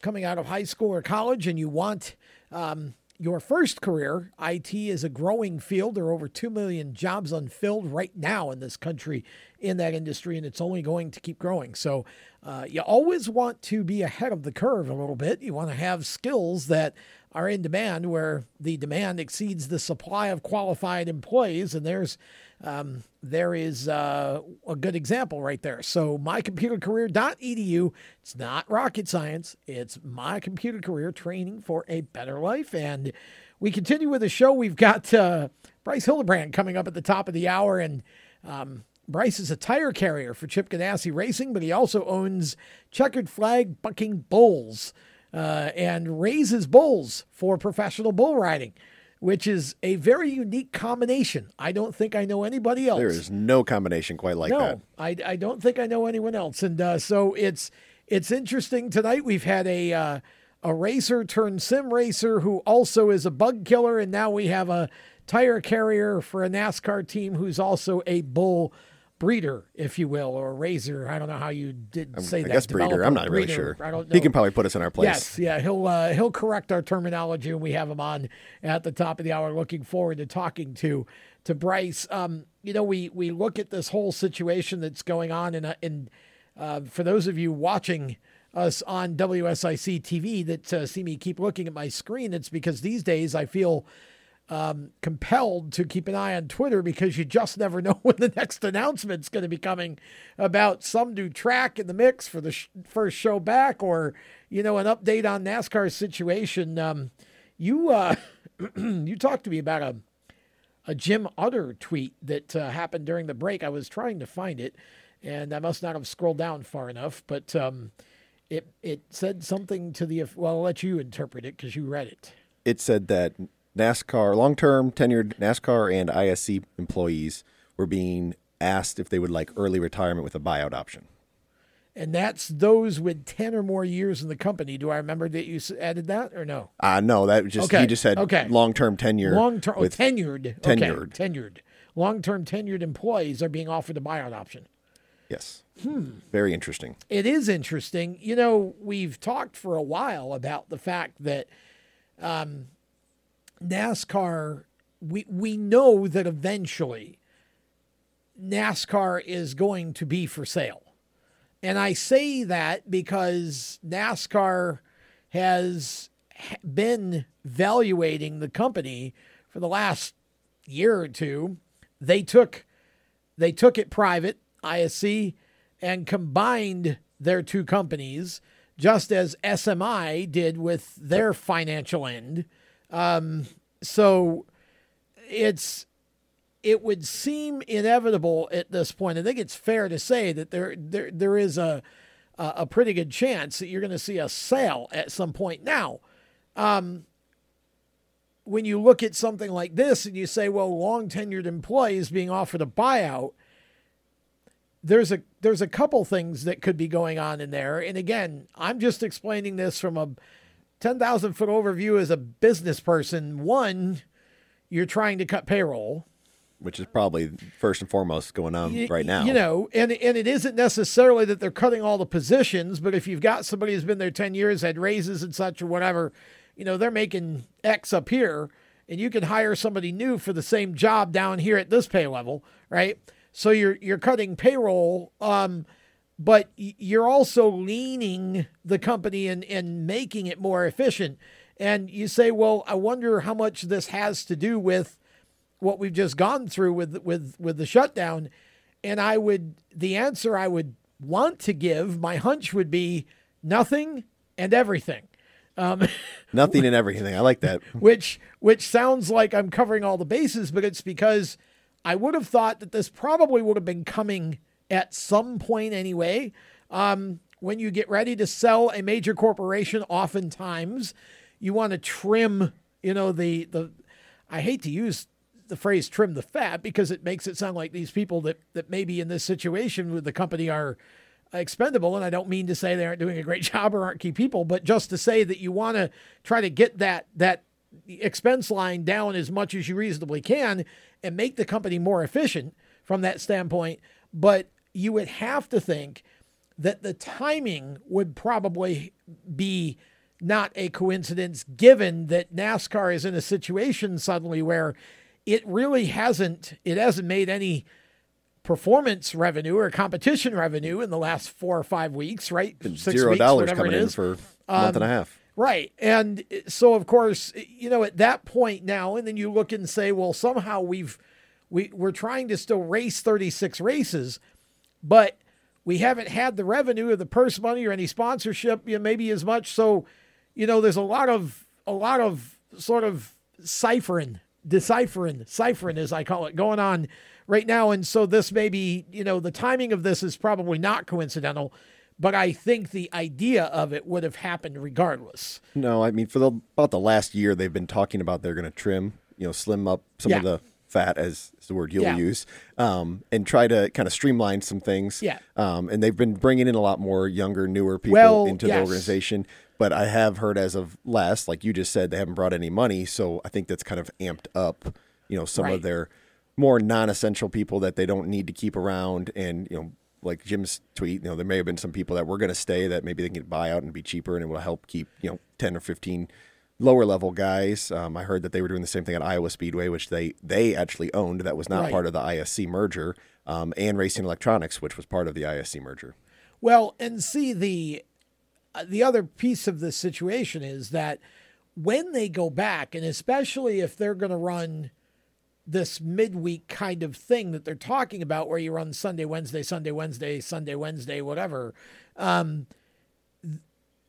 coming out of high school or college and you want. Um, your first career, IT is a growing field. There are over 2 million jobs unfilled right now in this country in that industry, and it's only going to keep growing. So, uh, you always want to be ahead of the curve a little bit. You want to have skills that are in demand where the demand exceeds the supply of qualified employees, and there's um, there is uh, a good example right there. So mycomputercareer.edu. It's not rocket science. It's my computer career training for a better life. And we continue with the show. We've got uh, Bryce Hildebrand coming up at the top of the hour, and um, Bryce is a tire carrier for Chip Ganassi Racing, but he also owns Checkered Flag Bucking Bulls uh, and raises bulls for professional bull riding which is a very unique combination. I don't think I know anybody else. There is no combination quite like no, that. I, I don't think I know anyone else. And uh, so it's it's interesting tonight. We've had a uh, a racer turned sim racer who also is a bug killer, and now we have a tire carrier for a NASCAR team who's also a bull breeder, if you will, or raiser. I don't know how you did say I that. I guess breeder. I'm not really sure. I don't know. He can probably put us in our place. Yes, yeah, he'll uh, he'll correct our terminology, and we have him on at the top of the hour. Looking forward to talking to to Bryce. Um, you know, we we look at this whole situation that's going on, and and uh, for those of you watching us on WSIC TV that uh, see me keep looking at my screen, it's because these days I feel um, compelled to keep an eye on Twitter because you just never know when the next announcement's going to be coming about some new track in the mix for the sh- first show back, or you know an update on NASCAR's situation. Um, you uh, you talked to me about a a Jim Utter tweet that uh, happened during the break. I was trying to find it, and I must not have scrolled down far enough, but um, it it said something to the well. I'll let you interpret it because you read it. It said that NASCAR, long term tenured NASCAR and ISC employees were being asked if they would like early retirement with a buyout option. And that's those with 10 or more years in the company. Do I remember that you added that or no? Uh, no, that just, Okay, he just said okay. long term tenure. Long term, oh, tenured. Tenured. Okay, tenured. Long term tenured employees are being offered a buyout option. Yes. Hmm. Very interesting. It is interesting. You know, we've talked for a while about the fact that um, NASCAR, we, we know that eventually NASCAR is going to be for sale. And I say that because NASCAR has been valuating the company for the last year or two. They took they took it private, ISC, and combined their two companies, just as SMI did with their financial end. Um, so it's it would seem inevitable at this point. I think it's fair to say that there there there is a a pretty good chance that you're going to see a sale at some point. Now, um, when you look at something like this and you say, well, long tenured employees being offered a buyout, there's a there's a couple things that could be going on in there. And again, I'm just explaining this from a 10,000 foot overview as a business person. One, you're trying to cut payroll which is probably first and foremost going on right now. You know, and and it isn't necessarily that they're cutting all the positions, but if you've got somebody who's been there 10 years, had raises and such or whatever, you know, they're making X up here and you can hire somebody new for the same job down here at this pay level, right? So you're you're cutting payroll um but you're also leaning the company and, and making it more efficient. And you say, well, I wonder how much this has to do with what we've just gone through with with with the shutdown. And i would the answer i would want to give my hunch would be nothing and everything. Um, nothing and everything. I like that. which which sounds like i'm covering all the bases but it's because i would have thought that this probably would have been coming at some point anyway um, when you get ready to sell a major corporation oftentimes you want to trim you know the the i hate to use the phrase trim the fat because it makes it sound like these people that, that maybe in this situation with the company are expendable. And I don't mean to say they aren't doing a great job or aren't key people, but just to say that you want to try to get that, that expense line down as much as you reasonably can and make the company more efficient from that standpoint. But you would have to think that the timing would probably be not a coincidence given that NASCAR is in a situation suddenly where it really hasn't it hasn't made any performance revenue or competition revenue in the last four or five weeks, right? Six Zero weeks, dollars coming in for a month um, and a half. Right. And so of course, you know, at that point now, and then you look and say, well, somehow we've we, we're trying to still race 36 races, but we haven't had the revenue or the purse money or any sponsorship, you know, maybe as much. So, you know, there's a lot of a lot of sort of ciphering deciphering, ciphering as I call it, going on right now. And so this may be, you know, the timing of this is probably not coincidental, but I think the idea of it would have happened regardless. No, I mean, for the, about the last year, they've been talking about they're going to trim, you know, slim up some yeah. of the fat, as is the word you'll yeah. use, um, and try to kind of streamline some things. Yeah. Um, and they've been bringing in a lot more younger, newer people well, into yes. the organization. But I have heard as of last, like you just said, they haven't brought any money. So I think that's kind of amped up, you know, some right. of their more non-essential people that they don't need to keep around. And, you know, like Jim's tweet, you know, there may have been some people that were going to stay that maybe they can buy out and be cheaper and it will help keep, you know, 10 or 15 lower level guys. Um, I heard that they were doing the same thing at Iowa Speedway, which they, they actually owned. That was not right. part of the ISC merger um, and Racing Electronics, which was part of the ISC merger. Well, and see the uh, the other piece of this situation is that when they go back, and especially if they're going to run this midweek kind of thing that they're talking about, where you run Sunday, Wednesday, Sunday, Wednesday, Sunday, Wednesday, whatever. Um,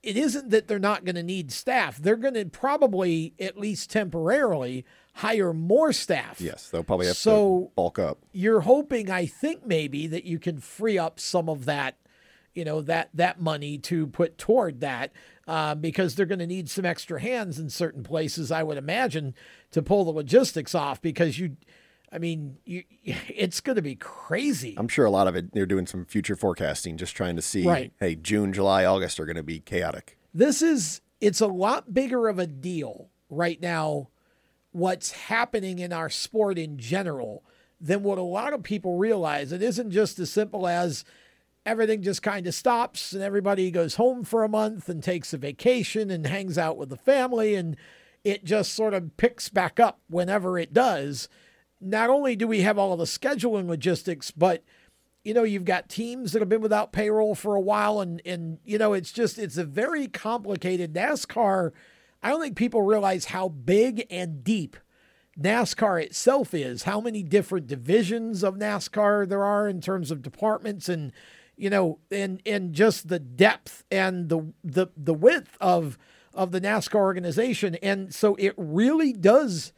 it isn't that they're not going to need staff. They're going to probably, at least temporarily, hire more staff. Yes, they'll probably have so to bulk up. You're hoping, I think, maybe that you can free up some of that you know that that money to put toward that uh, because they're going to need some extra hands in certain places, I would imagine, to pull the logistics off. Because you, I mean, you, it's going to be crazy. I'm sure a lot of it they're doing some future forecasting, just trying to see. Right. Hey, June, July, August are going to be chaotic. This is it's a lot bigger of a deal right now. What's happening in our sport in general than what a lot of people realize. It isn't just as simple as everything just kind of stops and everybody goes home for a month and takes a vacation and hangs out with the family and it just sort of picks back up whenever it does. Not only do we have all of the scheduling logistics, but you know, you've got teams that have been without payroll for a while and and you know, it's just it's a very complicated NASCAR. I don't think people realize how big and deep NASCAR itself is, how many different divisions of NASCAR there are in terms of departments and you know, and and just the depth and the the the width of of the NASCAR organization, and so it really does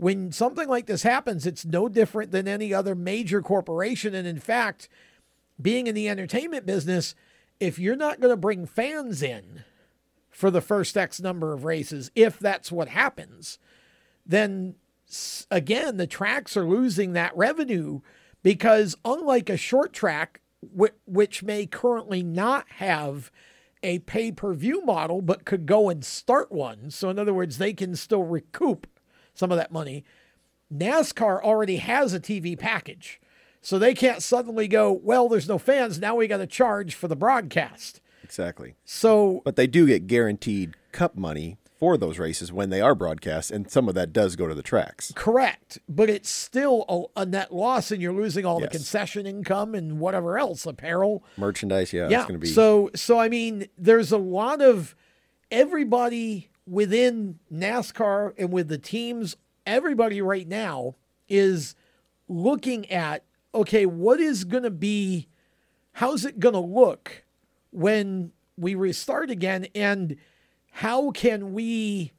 when something like this happens, it's no different than any other major corporation. And in fact, being in the entertainment business, if you're not going to bring fans in for the first X number of races, if that's what happens, then again, the tracks are losing that revenue because unlike a short track, which may currently not have a pay per view model, but could go and start one. So, in other words, they can still recoup some of that money. NASCAR already has a TV package. So they can't suddenly go, well, there's no fans. Now we got to charge for the broadcast. Exactly. So, but they do get guaranteed cup money for those races when they are broadcast, and some of that does go to the tracks. Correct, but it's still a, a net loss, and you're losing all yes. the concession income and whatever else, apparel, merchandise. Yeah, yeah. Be... So, so I mean, there's a lot of everybody within NASCAR and with the teams. Everybody right now is looking at okay, what is going to be, how's it going to look when we restart again, and how can we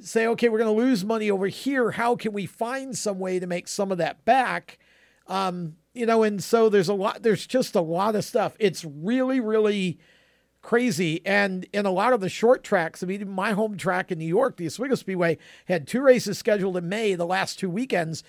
say, okay, we're going to lose money over here. How can we find some way to make some of that back? Um, you know, and so there's a lot, there's just a lot of stuff. It's really, really crazy. And in a lot of the short tracks, I mean, my home track in New York, the Oswego Speedway, had two races scheduled in May, the last two weekends.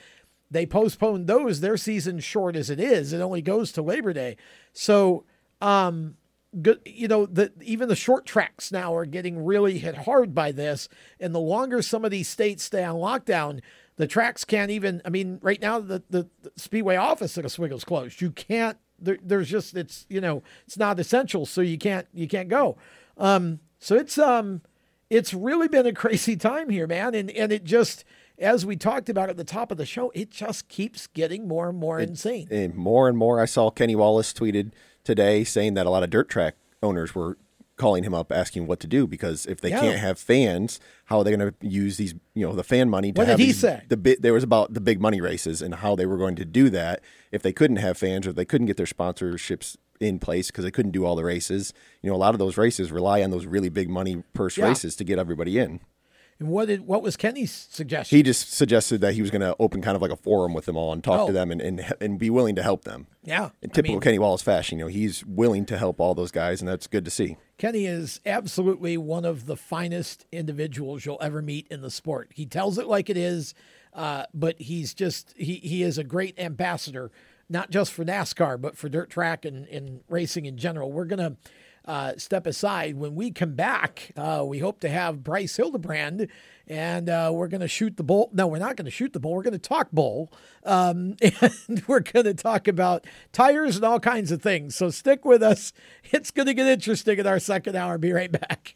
They postponed those. Their season's short as it is. It only goes to Labor Day. So, um, good, you know, the, even the short tracks now are getting really hit hard by this. And the longer some of these states stay on lockdown, the tracks can't even. I mean, right now the the, the Speedway office at Oswego's closed. You can't. There, there's just it's you know it's not essential, so you can't you can't go. Um, so it's um it's really been a crazy time here, man, and and it just as we talked about at the top of the show, it just keeps getting more and more it, insane. And more and more. I saw Kenny Wallace tweeted today saying that a lot of dirt track owners were calling him up asking what to do because if they yeah. can't have fans, how are they going to use these, you know, the fan money to what have did he these, say? the bit there was about the big money races and how they were going to do that if they couldn't have fans or they couldn't get their sponsorships in place because they couldn't do all the races. You know, a lot of those races rely on those really big money purse yeah. races to get everybody in. And what did what was Kenny's suggestion? He just suggested that he was going to open kind of like a forum with them all and talk oh. to them and, and and be willing to help them. Yeah, in typical I mean, Kenny Wallace fashion, you know, he's willing to help all those guys, and that's good to see. Kenny is absolutely one of the finest individuals you'll ever meet in the sport. He tells it like it is, uh, but he's just he he is a great ambassador, not just for NASCAR but for dirt track and, and racing in general. We're gonna uh, step aside. When we come back, uh, we hope to have Bryce Hildebrand, and uh, we're going to shoot the bull. No, we're not going to shoot the bull. We're going to talk bull, um, and we're going to talk about tires and all kinds of things. So stick with us. It's going to get interesting in our second hour. Be right back.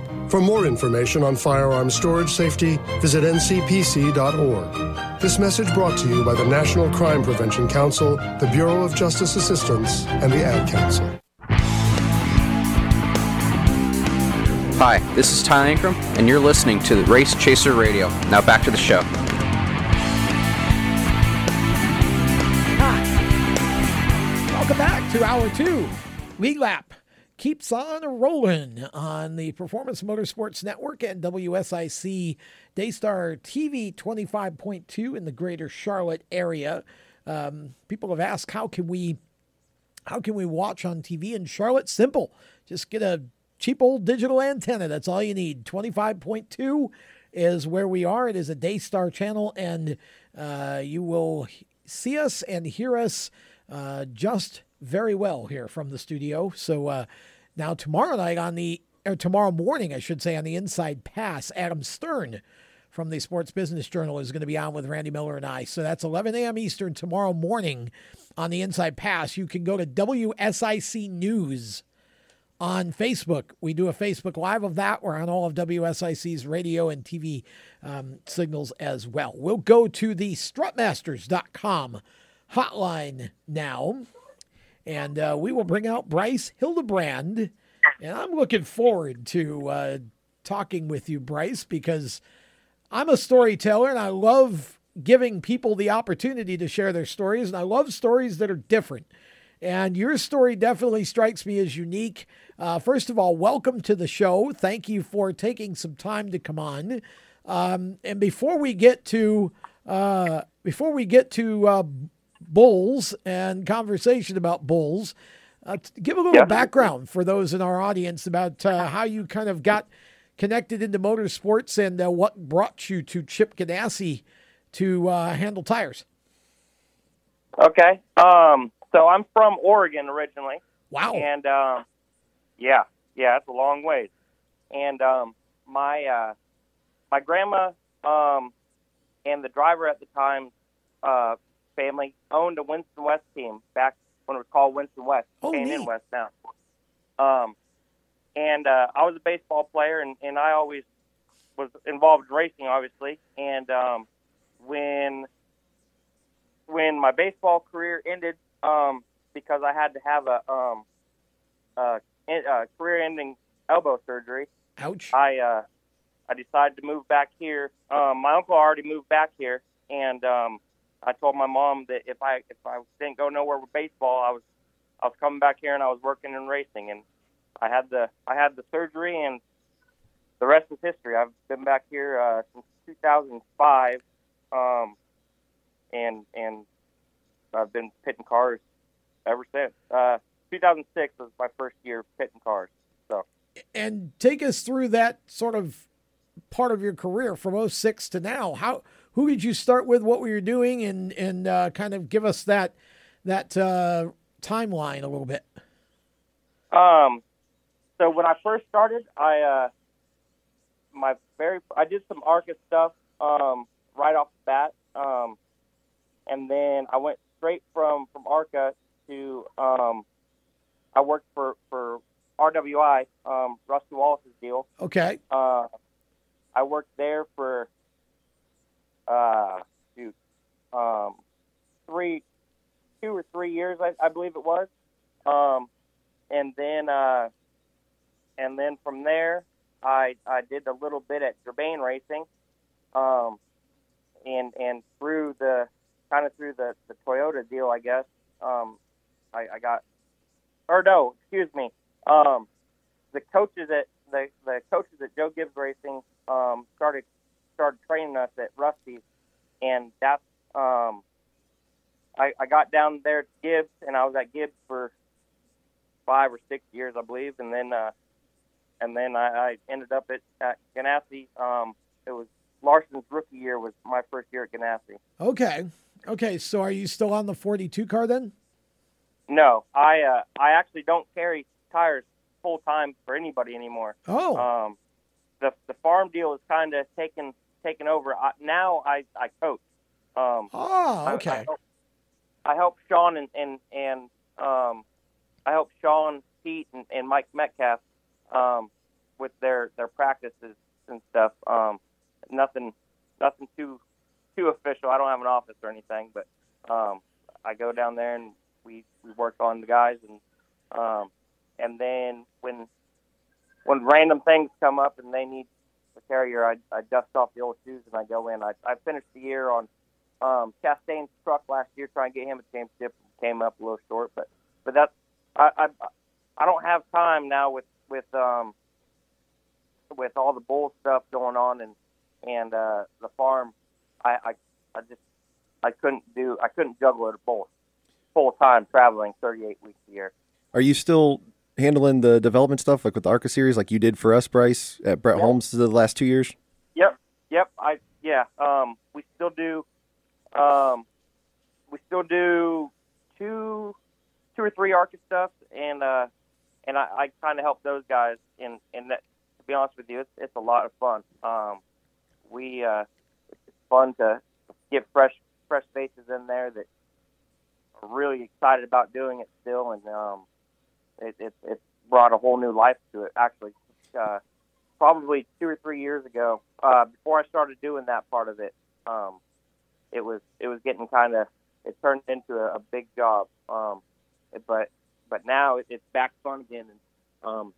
For more information on firearm storage safety, visit ncpc.org. This message brought to you by the National Crime Prevention Council, the Bureau of Justice Assistance, and the Ad Council. Hi, this is Ty Ankrum, and you're listening to the Race Chaser Radio. Now back to the show. Welcome back to hour two. Lead lap keeps on rolling on the Performance Motorsports Network and WSIC Daystar TV 25.2 in the greater Charlotte area. Um, people have asked how can we how can we watch on TV in Charlotte? Simple. Just get a cheap old digital antenna. That's all you need. 25.2 is where we are. It is a Daystar channel, and uh, you will see us and hear us uh, just very well here from the studio. So uh, now tomorrow night on the or tomorrow morning, I should say, on the Inside Pass, Adam Stern from the Sports Business Journal is going to be on with Randy Miller and I. So that's 11 a.m. Eastern tomorrow morning on the Inside Pass. You can go to WSIC News on Facebook. We do a Facebook Live of that. We're on all of WSIC's radio and TV um, signals as well. We'll go to the strutmasters.com hotline now. And uh, we will bring out Bryce Hildebrand. And I'm looking forward to uh, talking with you, Bryce, because I'm a storyteller and I love giving people the opportunity to share their stories. And I love stories that are different. And your story definitely strikes me as unique. Uh, first of all, welcome to the show. Thank you for taking some time to come on. Um, and before we get to uh, before we get to uh, bulls and conversation about bulls. Uh, give a little yeah. background for those in our audience about uh, how you kind of got connected into motorsports and uh, what brought you to Chip Ganassi to uh, handle tires. Okay. Um, so I'm from Oregon originally. Wow. And um, yeah, yeah, it's a long ways. And um, my uh, my grandma um, and the driver at the time uh, family owned a Winston West team back when it was called Winston West, oh, in West now. Um, and uh, I was a baseball player, and, and I always was involved in racing, obviously. And um, when when my baseball career ended, um, because I had to have a, um, a, a career-ending elbow surgery. Ouch! I uh, I decided to move back here. Um, my uncle already moved back here, and um, I told my mom that if I if I didn't go nowhere with baseball, I was I was coming back here and I was working in racing, and I had the I had the surgery, and the rest is history. I've been back here uh, since 2005, um, and and I've been pitting cars ever since. Uh, 2006 was my first year pitting cars. So, and take us through that sort of part of your career from 06 to now. How who did you start with? What were you doing? And and uh, kind of give us that that uh, timeline a little bit. Um, so when I first started, I uh, my very I did some ARCA stuff um, right off the bat, um, and then I went straight from from ARCA to um, I worked for for RWI, um, Rusty Wallace's deal. Okay. Uh, I worked there for uh, shoot, um, three, two or three years, I, I believe it was. Um, and then, uh, and then from there, I I did a little bit at Germain Racing, um, and and through the kind of through the the Toyota deal, I guess. Um, I, I got, or no, excuse me. Um, the coaches at the the coaches at Joe Gibbs Racing um, started started training us at Rusty's, and that's um, I, I got down there to Gibbs, and I was at Gibbs for five or six years, I believe, and then uh, and then I, I ended up at, at Ganassi. Um, it was Larson's rookie year was my first year at Ganassi. Okay. Okay. So are you still on the 42 car then? No, I uh, I actually don't carry tires full time for anybody anymore. Oh. Um, the the farm deal is kind of taken taken over. I, now I I coach. Um, oh, I- okay. I, help, I help Sean and and and um, I help Sean, Pete, and, and Mike Metcalf um, with their their practices and stuff. Um, nothing nothing too too official. I don't have an office or anything, but um, I go down there and we we work on the guys and um, and then when when random things come up and they need carrier, I, I dust off the old shoes and I go in. I, I finished the year on um, truck last year, trying to get him a championship. Came up a little short, but but that's I I, I don't have time now with with um with all the bull stuff going on and and uh, the farm. I, I I just I couldn't do I couldn't juggle it both full time traveling 38 weeks a year. Are you still handling the development stuff like with the ARCA series, like you did for us, Bryce, at Bret Yep. Holmes the last two years? Yep, yep. I yeah. Um, we still do. Um, we still do two, two or three ARCA stuff, and uh, and I, I kind of help those guys. And and that, to be honest with you, it's, it's a lot of fun. Um, we uh, it's fun to get fresh fresh faces in there that are really excited about doing it still, and um, it, it it's brought a whole new life to it. Actually, uh, probably two or three years ago, uh, before I started doing that part of it, um, it was it was getting kind of it turned into a, a big job. Um, but but now it, it's back fun again, and um,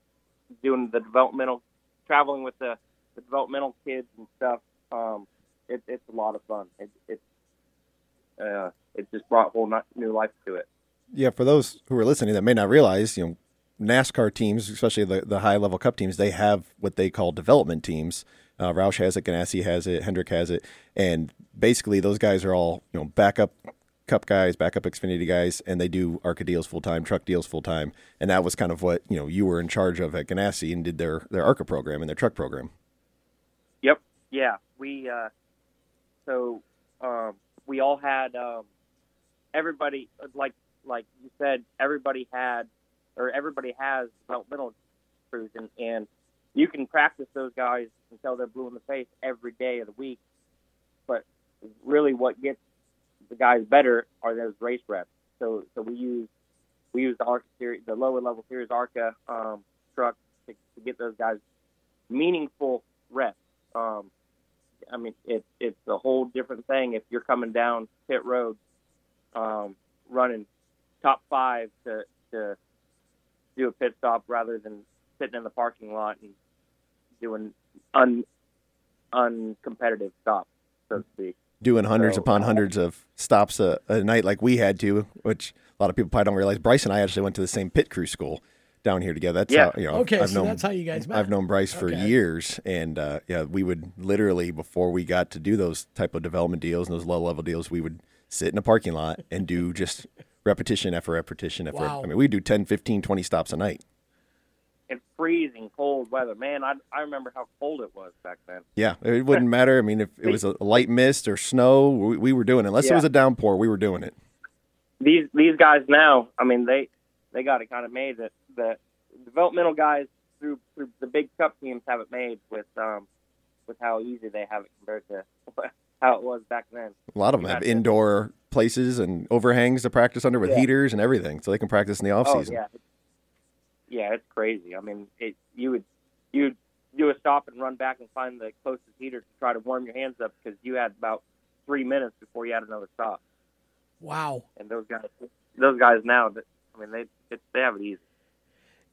doing the developmental, traveling with the, the developmental kids and stuff. Um, it, it's a lot of fun. It it uh, it just brought a whole new life to it. Yeah, for those who are listening that may not realize, you know, NASCAR teams, especially the, the high level cup teams, they have what they call development teams. Uh, Roush has it, Ganassi has it, Hendrick has it, and basically those guys are all you know backup cup guys, backup Xfinity guys, and they do ARCA deals full time, truck deals full time, and that was kind of what you know you were in charge of at Ganassi and did their their ARCA program and their truck program. Yep. Yeah. We uh, so um, we all had um, everybody like like you said everybody had or everybody has developmental crews and, and you can practice those guys until they're blue in the face every day of the week. But really, what gets the guys better are those race reps. So so we use we use the ARCA series, the lower level series ARCA um, truck to, to get those guys meaningful reps. Um, I mean, it, it's a whole different thing if you're coming down pit road, um, running top five to, to do a pit stop rather than sitting in the parking lot and doing un uncompetitive stops, so to speak. doing hundreds So, upon uh, hundreds of stops a, a night like we had to, which a lot of people probably don't realize. Bryce and I actually went to the same pit crew school down here together. That's Yeah. how, you know, Okay, I've so known, that's how you guys met. I've known Bryce for Okay. years, and uh, yeah, we would literally before we got to do those type of development deals and those low level deals, we would sit in a parking lot and do just repetition after repetition after. Wow. I mean, we do 10, 15, 20 stops a night. In freezing cold weather, man, I, I remember how cold it was back then. Yeah, it wouldn't matter. I mean, if it was a light mist or snow, we, we were doing it. Unless it was a downpour, we were doing it. these these guys now, I mean, they they got it kind of made that the developmental guys through through the big cup teams have it made with um with how easy they have it compared to how it was back then. A lot of them have indoor places and overhangs to practice under with Yeah. heaters and everything, so they can practice in the off Oh season. yeah, yeah, it's crazy. I mean, it you would you would do a stop and run back and find the closest heater to try to warm your hands up because you had about three minutes before you had another stop. Wow. And those guys, those guys now, I mean, they it, they have it easy.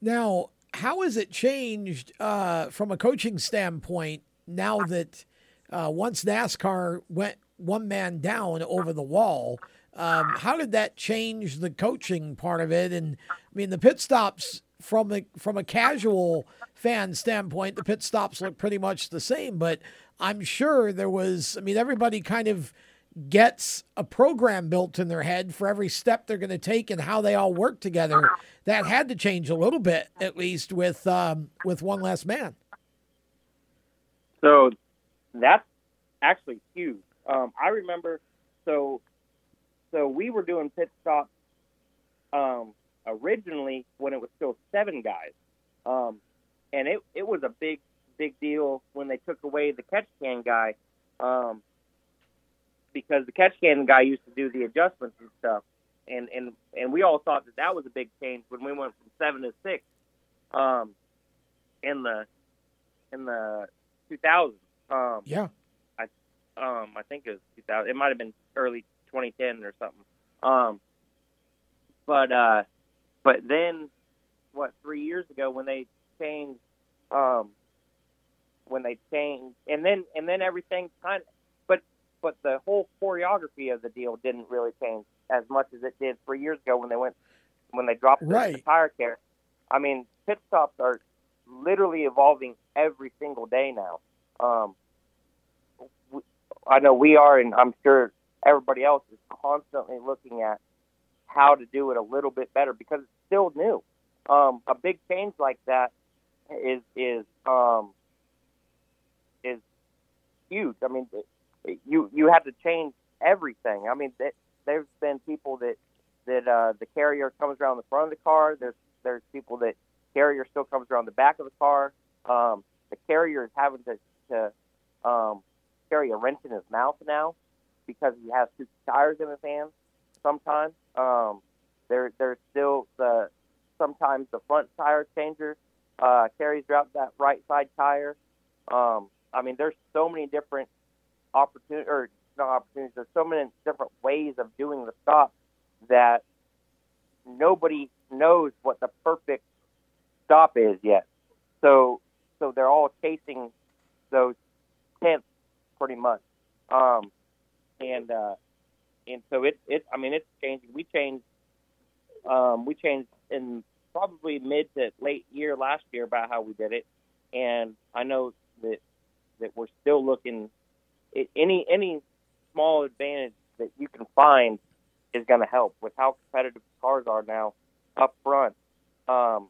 Now, how has it changed uh, from a coaching standpoint now that uh, once NASCAR went one man down over the wall? Um, how did that change the coaching part of it? And I mean, the pit stops from a from a casual fan standpoint, the pit stops look pretty much the same. But I'm sure there was. I mean, everybody kind of gets a program built in their head for every step they're going to take and how they all work together. That had to change a little bit, at least with um, with one last man. So that's actually huge. Um, I remember, so so we were doing pit stops um, originally when it was still seven guys, um, and it it was a big big deal when they took away the catch can guy, um, because the catch can guy used to do the adjustments and stuff, and and and we all thought that that was a big change when we went from seven to six, um, in the in the 2000s. Um, yeah. I um I think it was 2000. It might have been early 2010 or something. Um, but uh, but then what? Three years ago when they changed, um, when they changed, and then and then everything kind of, but but the whole choreography of the deal didn't really change as much as it did three years ago when they went when they dropped the, Right. the tire care. I mean, pit stops are literally evolving every single day now. Um, I know we are, and I'm sure everybody else is constantly looking at how to do it a little bit better because it's still new. Um, a big change like that is is um, is huge. I mean, you you have to change everything. I mean, th- there's been people that that uh, the carrier comes around the front of the car. There's there's people that carrier still comes around the back of the car. Um, the carrier is having to to um, carry a wrench in his mouth now because he has two tires in his hand. Sometimes um, there there's still the sometimes the front tire changer uh, carries out that right side tire. Um, I mean, there's so many different opportunities, or not opportunities. There's so many different ways of doing the stop that nobody knows what the perfect stop is yet. So, so they're all chasing those tenths pretty much. Um, and uh, and so it it I mean it's changing. We changed um, we changed in probably mid to late year last year about how we did it, and I know that that we're still looking i- any any small advantage that you can find is going to help with how competitive cars are now up front. Um,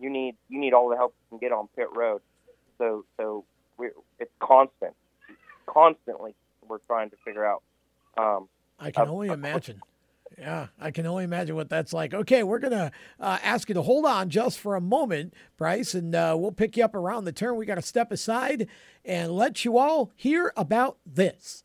you need you need all the help you can get on pit road. So so it's constant, constantly we're trying to figure out. Um, I can a- only a- imagine. Yeah, I can only imagine what that's like. Okay, we're going to uh, ask you to hold on just for a moment, Bryce, and uh, we'll pick you up around the turn. We got to step aside and let you all hear about this.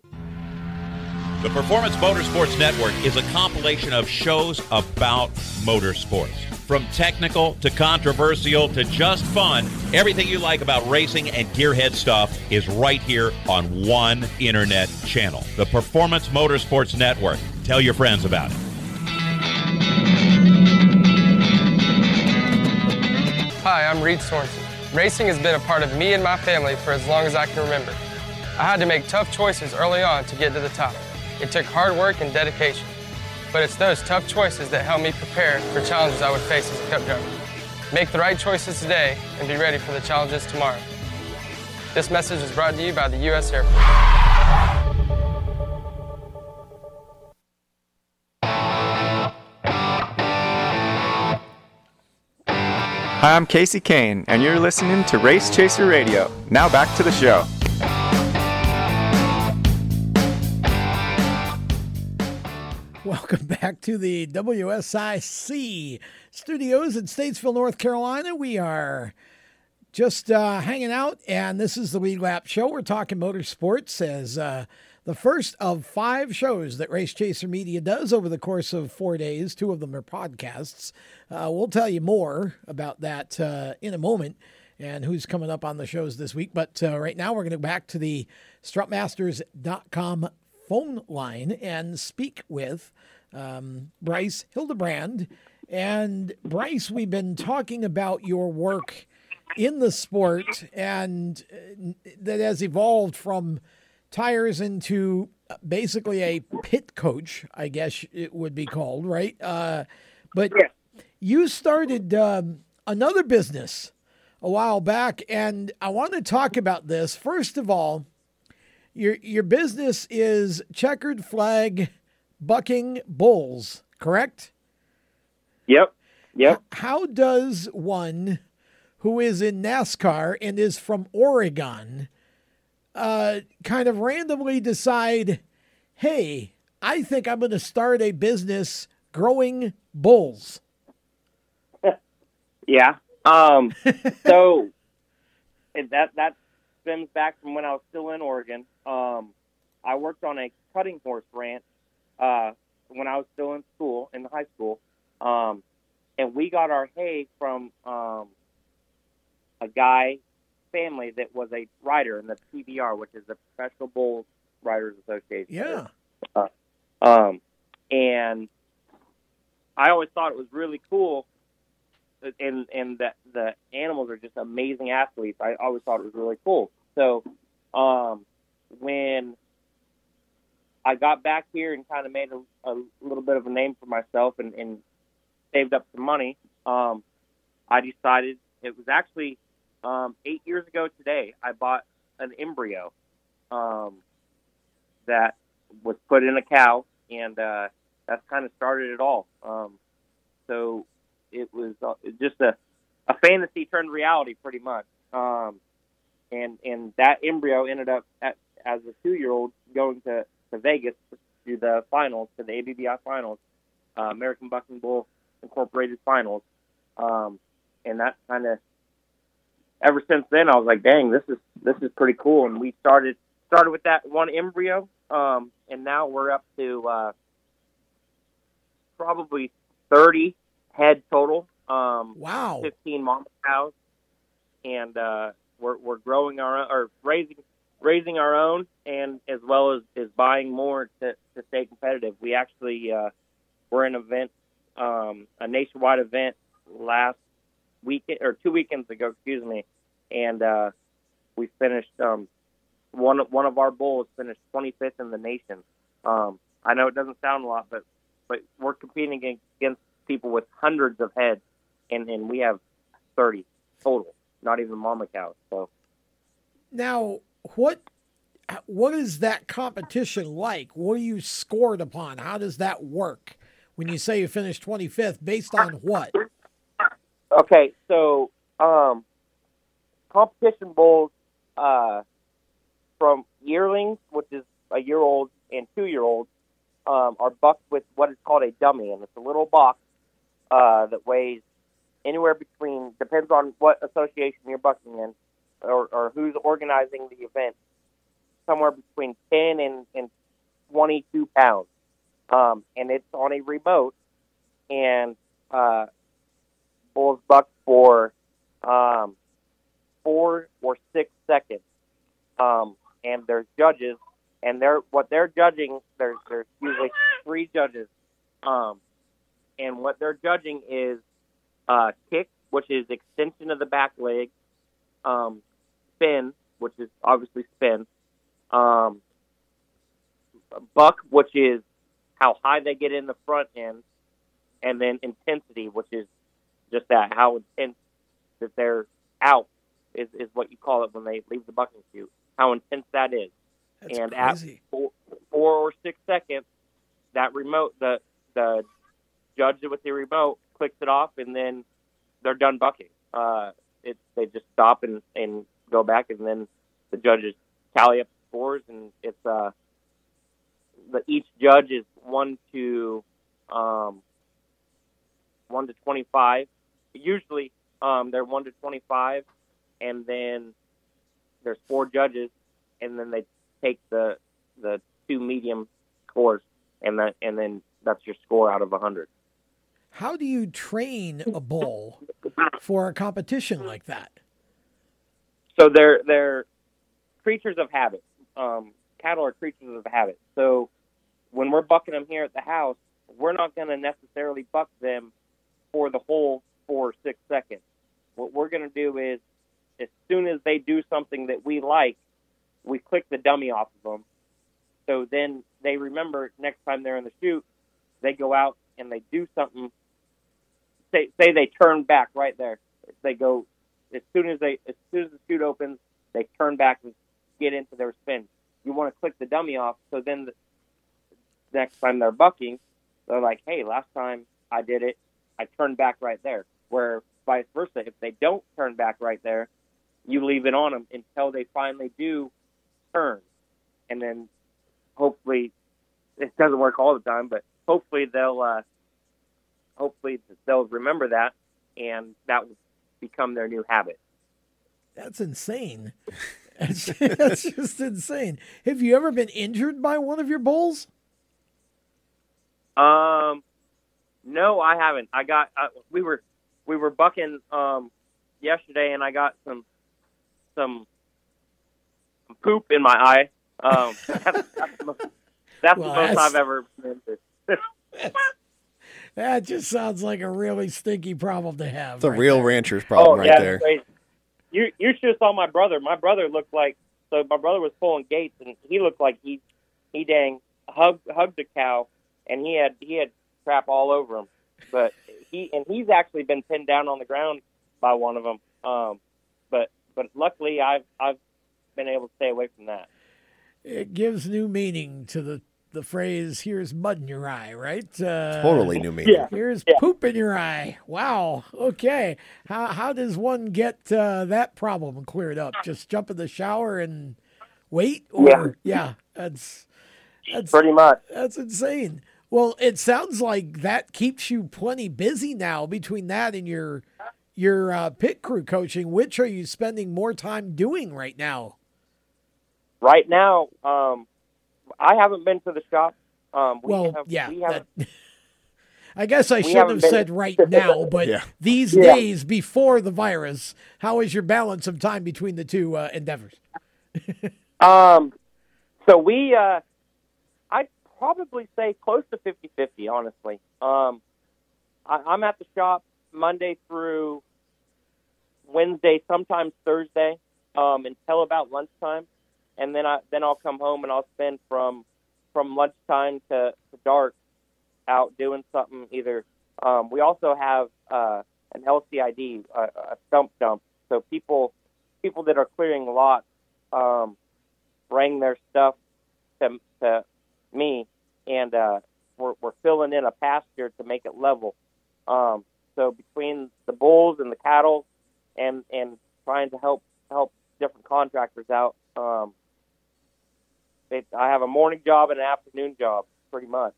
The Performance Motorsports Network is a compilation of shows about motorsports. From technical to controversial to just fun, everything you like about racing and gearhead stuff is right here on one internet channel. The Performance Motorsports Network. Tell your friends about it. Hi, I'm Reed Sorenson. Racing has been a part of me and my family for as long as I can remember. I had to make tough choices early on to get to the top. It took hard work and dedication. But it's those tough choices that help me prepare for challenges I would face as a cup driver. Make the right choices today and be ready for the challenges tomorrow. This message is brought to you by the U.S. Air Force. Hi, I'm Kasey Kahne, and you're listening to Race Chaser Radio. Now back to the show. Welcome back to the WSIC studios in Statesville, North Carolina. We are just uh, hanging out, and this is the Lead Lap Show. We're talking motorsports as uh, the first of five shows that Race Chaser Media does over the course of four days. Two of them are podcasts. Uh, we'll tell you more about that uh, in a moment and who's coming up on the shows this week. But uh, right now, we're going to go back to the strutmasters.com phone line and speak with um, Bryce Hildebrand. And Bryce, we've been talking about your work in the sport and uh, that has evolved from tires into basically a pit coach, I guess it would be called, right? Uh, but you started um, another business a while back, and I want to talk about this. First of all, your your business is checkered flag bucking bulls, correct? Yep. Yep. How does one who is in NASCAR and is from Oregon uh, kind of randomly decide, hey, I think I'm going to start a business growing bulls? Yeah. Um, so that that stems back from when I was still in Oregon. Um, I worked on a cutting horse ranch uh, when I was still in school, in high school, um, and we got our hay from um, a guy family that was a rider in the PBR, which is the Professional Bull Riders Association. Yeah. Uh, um, and I always thought it was really cool, and and that the animals are just amazing athletes. I always thought it was really cool. So, um, when I got back here and kind of made a, a little bit of a name for myself and, and saved up some money, um, I decided it was actually um, eight years ago today. I bought an embryo um, that was put in a cow, and uh, that's kind of started it all. Um, so it was uh, just a, a fantasy turned reality, pretty much. Um, and and that embryo ended up at, as a two year old going to, to Vegas to the finals, to the ABBI finals, uh, American Bucking Bull Incorporated finals, um, and that kind of ever since then I was like, dang, this is this is pretty cool. And we started started with that one embryo, um, and now we're up to uh, probably thirty head total. Um, wow, fifteen mama cows, and uh, we're we're growing our own, or raising raising our own, as well as, is buying more to, to stay competitive. We actually uh, were in an event, um, a nationwide event last weekend or two weekends ago, excuse me, and uh, we finished um, one one of our bulls finished 25th in the nation. Um, I know it doesn't sound a lot, but but we're competing against, against people with hundreds of heads, and and we have 30 total, not even mama cows. So Now, what what is that competition like? What are you scored upon? How does that work? When you say you finished 25th, based on what? Okay, so um, competition bulls uh, from yearlings, which is a year old, and two year olds, um, are bucked with what is called a dummy, and it's a little box uh, that weighs anywhere between depends on what association you're bucking in, or, or who's organizing the event, somewhere between ten and, and twenty two pounds, um, and it's on a remote, and uh, bulls buck for um, four or six seconds, um, and there's judges, and they're what they're judging. There's there's usually three judges, um, and what they're judging is uh, kick, which is extension of the back leg, um, spin, which is obviously spin, um, buck, which is how high they get in the front end, and then intensity, which is just that how intense that they're out is, is what you call it when they leave the bucking chute. How intense that is, That's and crazy. at four, four or six seconds, that remote the the judge with the remote clicks it off, and then they're done bucking. Uh, it they just stop and and go back, and then the judges tally up scores, and it's uh the each judge is one to um one to twenty five. Usually, um, they're one to twenty five, and then there's four judges, and then they take the the two medium scores, and that and then that's your score out of a hundred. How do you train a bull for a competition like that? So they're they're creatures of habit. Um, cattle are creatures of habit. So when we're bucking them here at the house, we're not going to necessarily buck them for the whole four or six seconds. What we're going to do is, as soon as they do something that we like, we click the dummy off of them. So then they remember next time they're in the chute, they go out and they do something. Say say they turn back right there. They go as soon as they as soon as the chute opens, they turn back and get into their spin. You want to click the dummy off, so then the next time they're bucking, they're like, "Hey, last time I did it, I turned back right there." Where vice versa, if they don't turn back right there, you leave it on them until they finally do turn, and then hopefully it doesn't work all the time, but hopefully they'll uh, hopefully they'll remember that, and that will become their new habit. That's insane. That's, that's just insane. Have you ever been injured by one of your bulls? Um, no, I haven't. I got uh, we were we were bucking um yesterday, and I got some some poop in my eye. Um, that's, that's the most, that's Well, the most I've ever been through. That just sounds like a really stinky problem to have. It's a right real there. rancher's problem oh, right yeah, there. crazy. You you should have saw my brother. My brother looked like so. My brother was pulling gates, and he looked like he he dang hugged hugged a cow, and he had he had crap all over him. But he and he's actually been pinned down on the ground by one of them. Um, but but luckily I've I've been able to stay away from that. It gives new meaning to the the phrase "Here's mud in your eye," right? Uh, Totally new meaning. Yeah. Here's poop in your eye. Wow. Okay. How how does one get uh, that problem cleared up? Just jump in the shower and wait, or yeah, that's that's Pretty much. That's insane. Well, it sounds like that keeps you plenty busy now. Between that and your your uh, pit crew coaching, which are you spending more time doing right now? Right now, um, I haven't been to the shop. Um, we Well, have, yeah, we haven't. I guess I shouldn't haven't have been- said right now, but Yeah. these Yeah. days before the virus, how is your balance of time between the two uh, endeavors? Um, so we, uh, I'd probably say close to 50-50, honestly. Um, I, I'm at the shop Monday through Wednesday, sometimes Thursday, um, until about lunchtime. And then I then I'll come home and I'll spend from from lunchtime to, to dark out doing something. Either um, we also have uh, an LCID, a, a stump dump, so people people that are clearing lots um, bring their stuff to to me, and uh, we're we're filling in a pasture to make it level. Um, so between the bulls and the cattle, and and trying to help help different contractors out. Um, it, I have a morning job and an afternoon job, pretty much.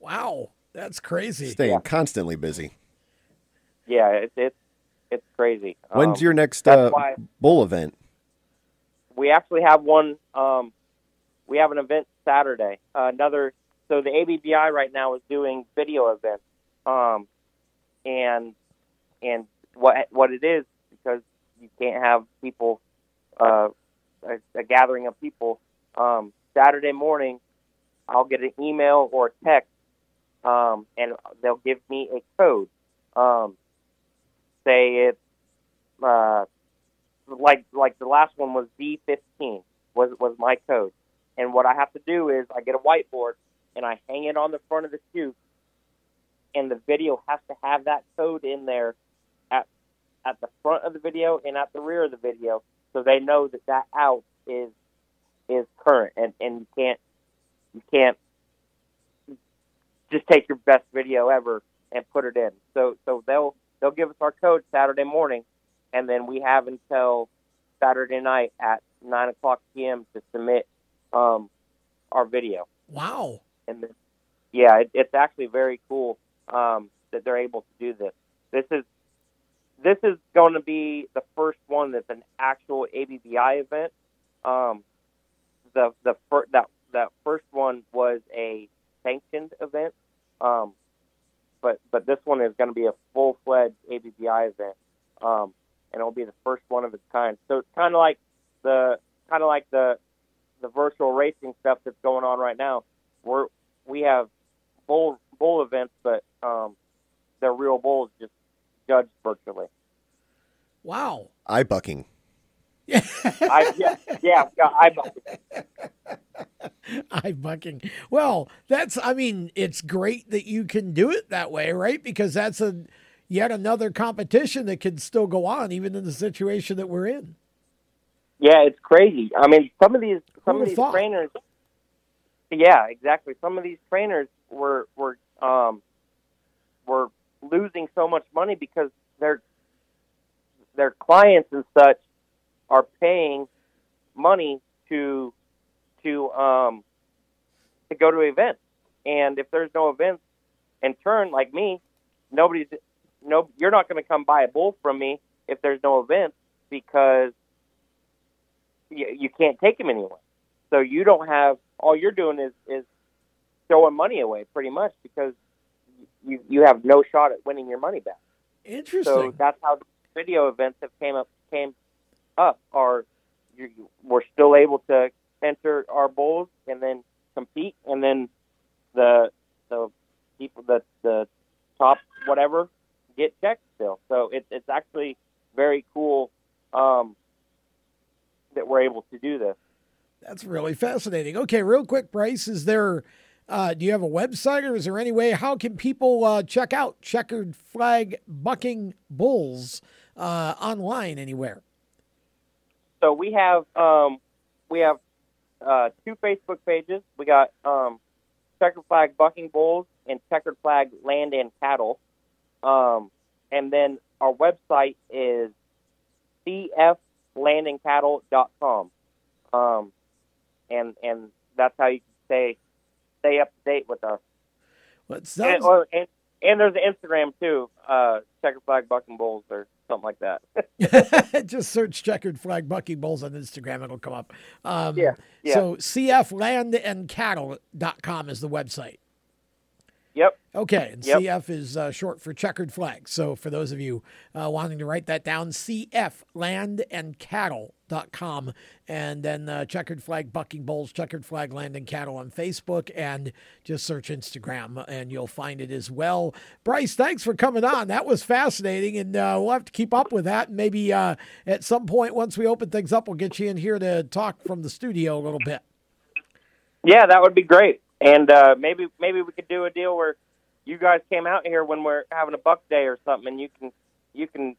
Wow, that's crazy. Staying constantly busy. Yeah, it's it's it's crazy. When's Um, your next uh, bull event? we actually have one. Um, we have an event Saturday. Uh, another. So the ABBI right now is doing video events, um, and and what what it is because you can't have people uh, a, a gathering of people. Um, Saturday morning, I'll get an email or a text, um, and they'll give me a code. Um, say it's uh, like like the last one was D15 was was my code, and what I have to do is I get a whiteboard and I hang it on the front of the chute, and the video has to have that code in there at at the front of the video and at the rear of the video, so they know that that out is is current, and and you can't you can't just take your best video ever and put it in. So so they'll they'll give us our code Saturday morning, and then we have until Saturday night at nine o'clock p.m. to submit um, our video. Wow. And then, yeah, it, it's actually very cool um, that they're able to do this. This is this is going to be the first one that's an actual ABBI event. Um, the the fir- that that first one was a sanctioned event, um, but but this one is going to be a full fledged ABBI event, um, and it'll be the first one of its kind. So it's kind of like the kind of like the the virtual racing stuff that's going on right now. We're we have bull bull events, but um, they're real bulls just judged virtually. Wow. Eye bucking. I, yeah, yeah, yeah, I'm bucking. Well, that's I mean, it's great that you can do it that way, right? Because that's a yet another competition that can still go on even in the situation that we're in. Yeah, it's crazy. I mean, some of these some of these thought? trainers. Yeah, exactly. Some of these trainers were were um were losing so much money because their their clients and such are paying money to to um to go to events, and if there's no events, in turn, like me, nobody's no you're not going to come buy a bull from me if there's no events because you, you can't take them anywhere. So you don't have all you're doing is is throwing money away pretty much because you you have no shot at winning your money back. Interesting. So that's how video events have came up came up. Are you, we're still able to enter our bulls and then compete, and then the the people that the top whatever get checked still. So it's it's actually very cool um, that we're able to do this. That's really fascinating. Okay, real quick, Bryce, is there uh, do you have a website or is there any way how can people uh, check out checkered flag bucking bulls uh, online anywhere? So we have um, we have uh, two Facebook pages. We got um, Checkered Flag Bucking Bulls and Checkered Flag Land and Cattle. Um, and then our website is cflandandcattle.com. Um, and and that's how you can stay stay up to date with us. Well, it And, or, and, and there's an Instagram too, uh, Checkered Flag Bucking Bulls or something like that. just search checkered flag bucking bulls on Instagram. It'll come up. Um, Yeah, yeah. So cflandandcattle.com is the website. Yep. Okay, and Yep. CF is uh, short for checkered flag. So for those of you uh, wanting to write that down, CF landandcattle.com and then uh, checkered flag bucking bulls, checkered flag land and cattle on Facebook and just search Instagram and you'll find it as well. Bryce, thanks for coming on. That was fascinating and uh, we'll have to keep up with that. And maybe uh, at some point once we open things up, we'll get you in here to talk from the studio a little bit. Yeah, that would be great. And uh, maybe maybe we could do a deal where you guys came out here when we're having a buck day or something, and you can you can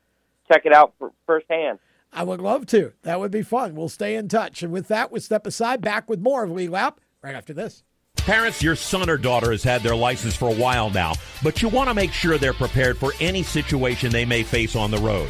check it out for firsthand. I would love to. That would be fun. We'll stay in touch. And with that, we'll step aside. Back with more of Lead Lap right after this. Parents, your son or daughter has had their license for a while now, but you want to make sure they're prepared for any situation they may face on the road.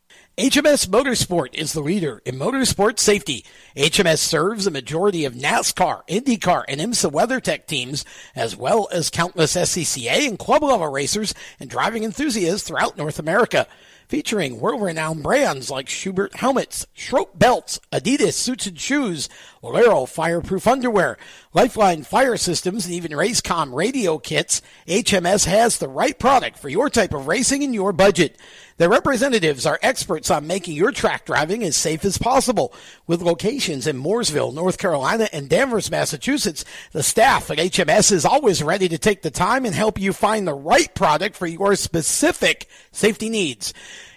HMS Motorsport is the leader in motorsport safety. HMS serves a majority of NASCAR, IndyCar, and IMSA WeatherTech teams, as well as countless SCCA and club level racers and driving enthusiasts throughout North America. Featuring world-renowned brands like Schuberth helmets, Schroth belts, Adidas suits and shoes, Walero fireproof underwear, Lifeline fire systems, and even Racecom radio kits, HMS has the right product for your type of racing and your budget. Their representatives are experts on making your track driving as safe as possible. With locations in Mooresville, North Carolina, and Danvers, Massachusetts, the staff at HMS is always ready to take the time and help you find the right product for your specific safety needs.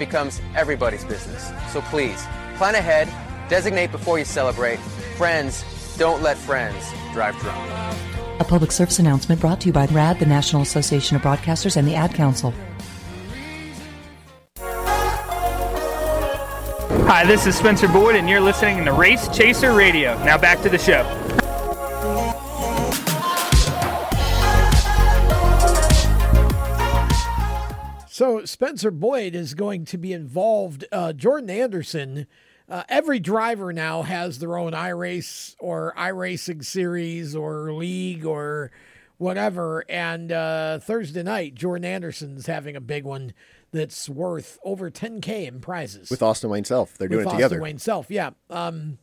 becomes everybody's business. So please, plan ahead, designate before you celebrate. Friends, don't let friends drive drunk. A public service announcement brought to you by RAD, the National Association of Broadcasters, and the Ad Council. Hi, this is Spencer Boyd, and you're listening to Race Chaser Radio. Now back to the show. So Spencer Boyd is going to be involved. Uh, Jordan Anderson. Uh, every driver now has their own iRace or iRacing series or league or whatever. And uh, Thursday night, Jordan Anderson's having a big one that's worth over 10k in prizes with Austin Wayne Self. They're doing with it together. Austin Wayne Self, yeah. Um,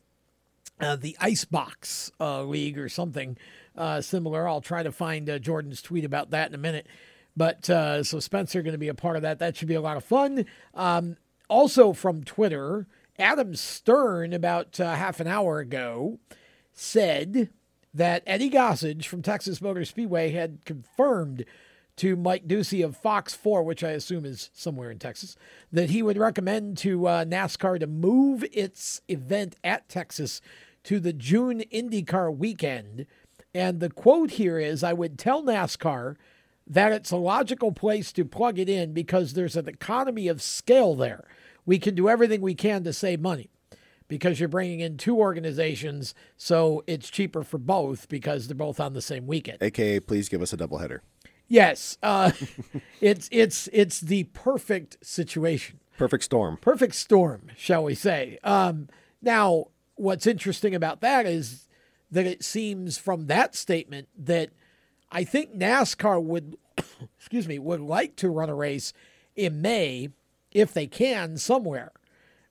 uh, the Icebox uh, League or something uh, similar. I'll try to find uh, Jordan's tweet about that in a minute. But uh, so Spencer going to be a part of that. That should be a lot of fun. Um, also from Twitter, Adam Stern about uh, half an hour ago said that Eddie Gossage from Texas Motor Speedway had confirmed to Mike Doocy of Fox 4, which I assume is somewhere in Texas, that he would recommend to uh, NASCAR to move its event at Texas to the June IndyCar weekend. And the quote here is I would tell NASCAR that it's a logical place to plug it in because there's an economy of scale there. We can do everything we can to save money. because you're bringing in two organizations, so it's cheaper for both because they're both on the same weekend. AKA, please give us a doubleheader. Yes, uh, it's it's it's the perfect situation. Perfect storm. Perfect storm, shall we say? Um, now, what's interesting about that is that it seems from that statement that I think NASCAR would, excuse me, would like to run a race in May if they can somewhere,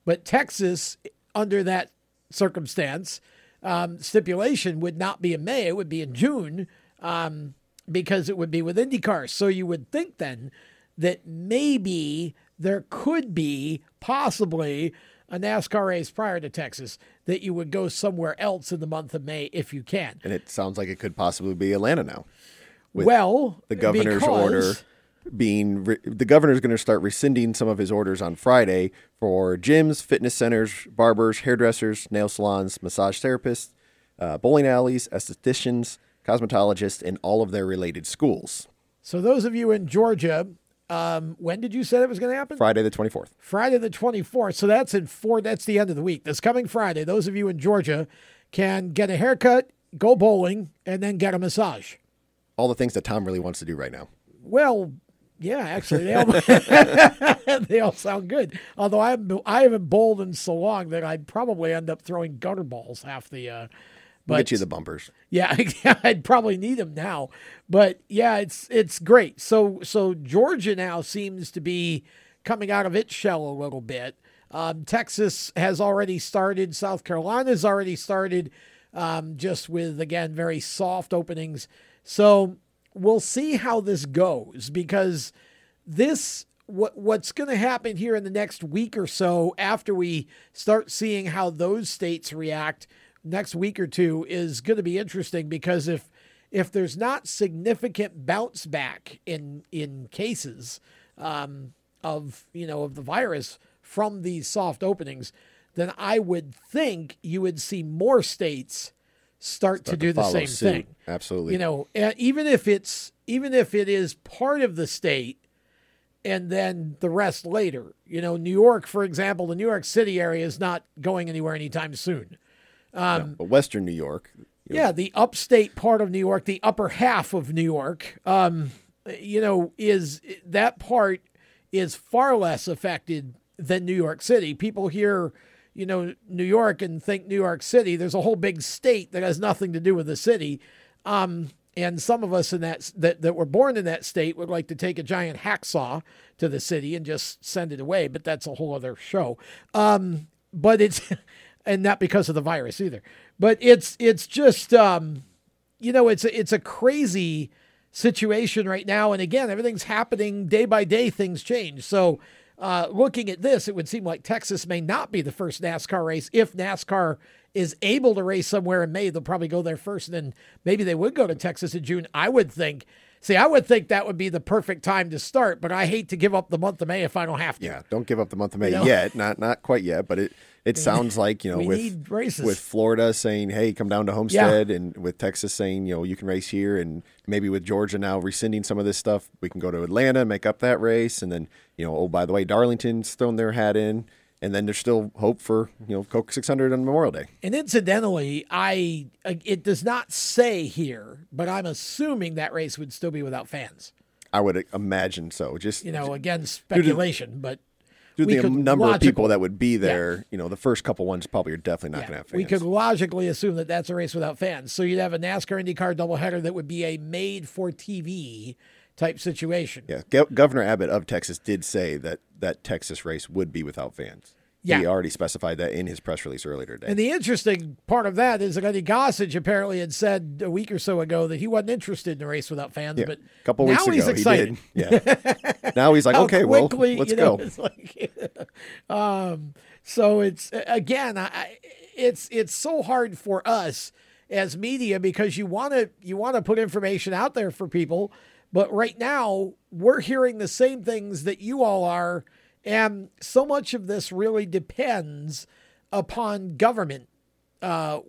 but Texas, under that circumstance, um, stipulation would not be in May; it would be in June. Um, because it would be with IndyCar. So you would think then that maybe there could be possibly a NASCAR race prior to Texas that you would go somewhere else in the month of May if you can. And it sounds like it could possibly be Atlanta now. well, the governor's order being re- the governor's going to start rescinding some of his orders on Friday for gyms, fitness centers, barbers, hairdressers, nail salons, massage therapists, uh, bowling alleys, estheticians, cosmetologists, and all of their related schools. So those of you in Georgia, um, when did you say that was going to happen? Friday the 24th. Friday the 24th. So that's in four. That's the end of the week. This coming Friday, those of you in Georgia can get a haircut, go bowling, and then get a massage. All the things that Tom really wants to do right now. Well, yeah, actually, they all, they all sound good. Although I haven't, I haven't bowled in so long that I'd probably end up throwing gutter balls half the. Uh, but get you the bumpers. yeah, I'd probably need them now. But yeah, it's it's great. So so Georgia now seems to be coming out of its shell a little bit. Um, Texas has already started. South Carolina's already started. Um, just with again very soft openings. So we'll see how this goes because this what what's going to happen here in the next week or so after we start seeing how those states react next week or two is going to be interesting because if if there's not significant bounce back in in cases um, of you know of the virus from these soft openings, then I would think you would see more states start, Start to to do the same suit. thing. Absolutely. You know, even if it's even if it is part of the state and then the rest later. You know, New York, for example, the New York City area is not going anywhere anytime soon. Um, But Western New York. yeah, the upstate part of New York, the upper half of New York, um, you know, is that part is far less affected than New York City. People hear, you know, New York and think New York City. There's a whole big state that has nothing to do with the city. Um, and some of us in that, that that were born in that state would like to take a giant hacksaw to the city and just send it away, but that's a whole other show. Um, but it's and not because of the virus either. But it's it's just um, you know it's a, it's a crazy situation right now, and again everything's happening day by day. Things change. So uh, looking at this, it would seem like Texas may not be the first NASCAR race if NASCAR is able to race somewhere in May. They'll probably go there first, and then maybe they would go to Texas in June. I would think. See, I would think that would be the perfect time to start, but I hate to give up the month of May if I don't have to. Yeah, don't give up the month of May You know? yet. Not not quite yet, but it it sounds like you know with with Florida saying, "Hey, come down to Homestead," and with Texas saying, "You know, you can race here," and maybe with Georgia now rescinding some of this stuff, we can go to Atlanta, and make up that race, and then you know, oh by the way, Darlington's thrown their hat in, and then there's still hope for you know Coke 600 on Memorial Day. And incidentally, I uh, it does not say here, but I'm assuming that race would still be without fans. I would imagine so. Just You know, again, speculation, but due to the could number of people that would be there, you know, the first couple ones probably are definitely not going to have fans. we could logically assume that that's a race without fans. So you'd have a NASCAR IndyCar doubleheader that would be a made for TV type situation. Yeah, Go- Governor Abbott of Texas did say that that Texas race would be without fans. Yeah. He already specified that in his press release earlier today. And the interesting part of that is that Eddie Gossage apparently had said a week or so ago that he wasn't interested in a race without fans, Yeah, but a couple now weeks he's ago, he excited. did. Yeah. Now he's like, okay, well, let's know, go. it's like- um, so it's again, I, it's it's so hard for us as media because you want to you want to put information out there for people, but right now we're hearing the same things that you all are, and so much of this really depends upon government uh,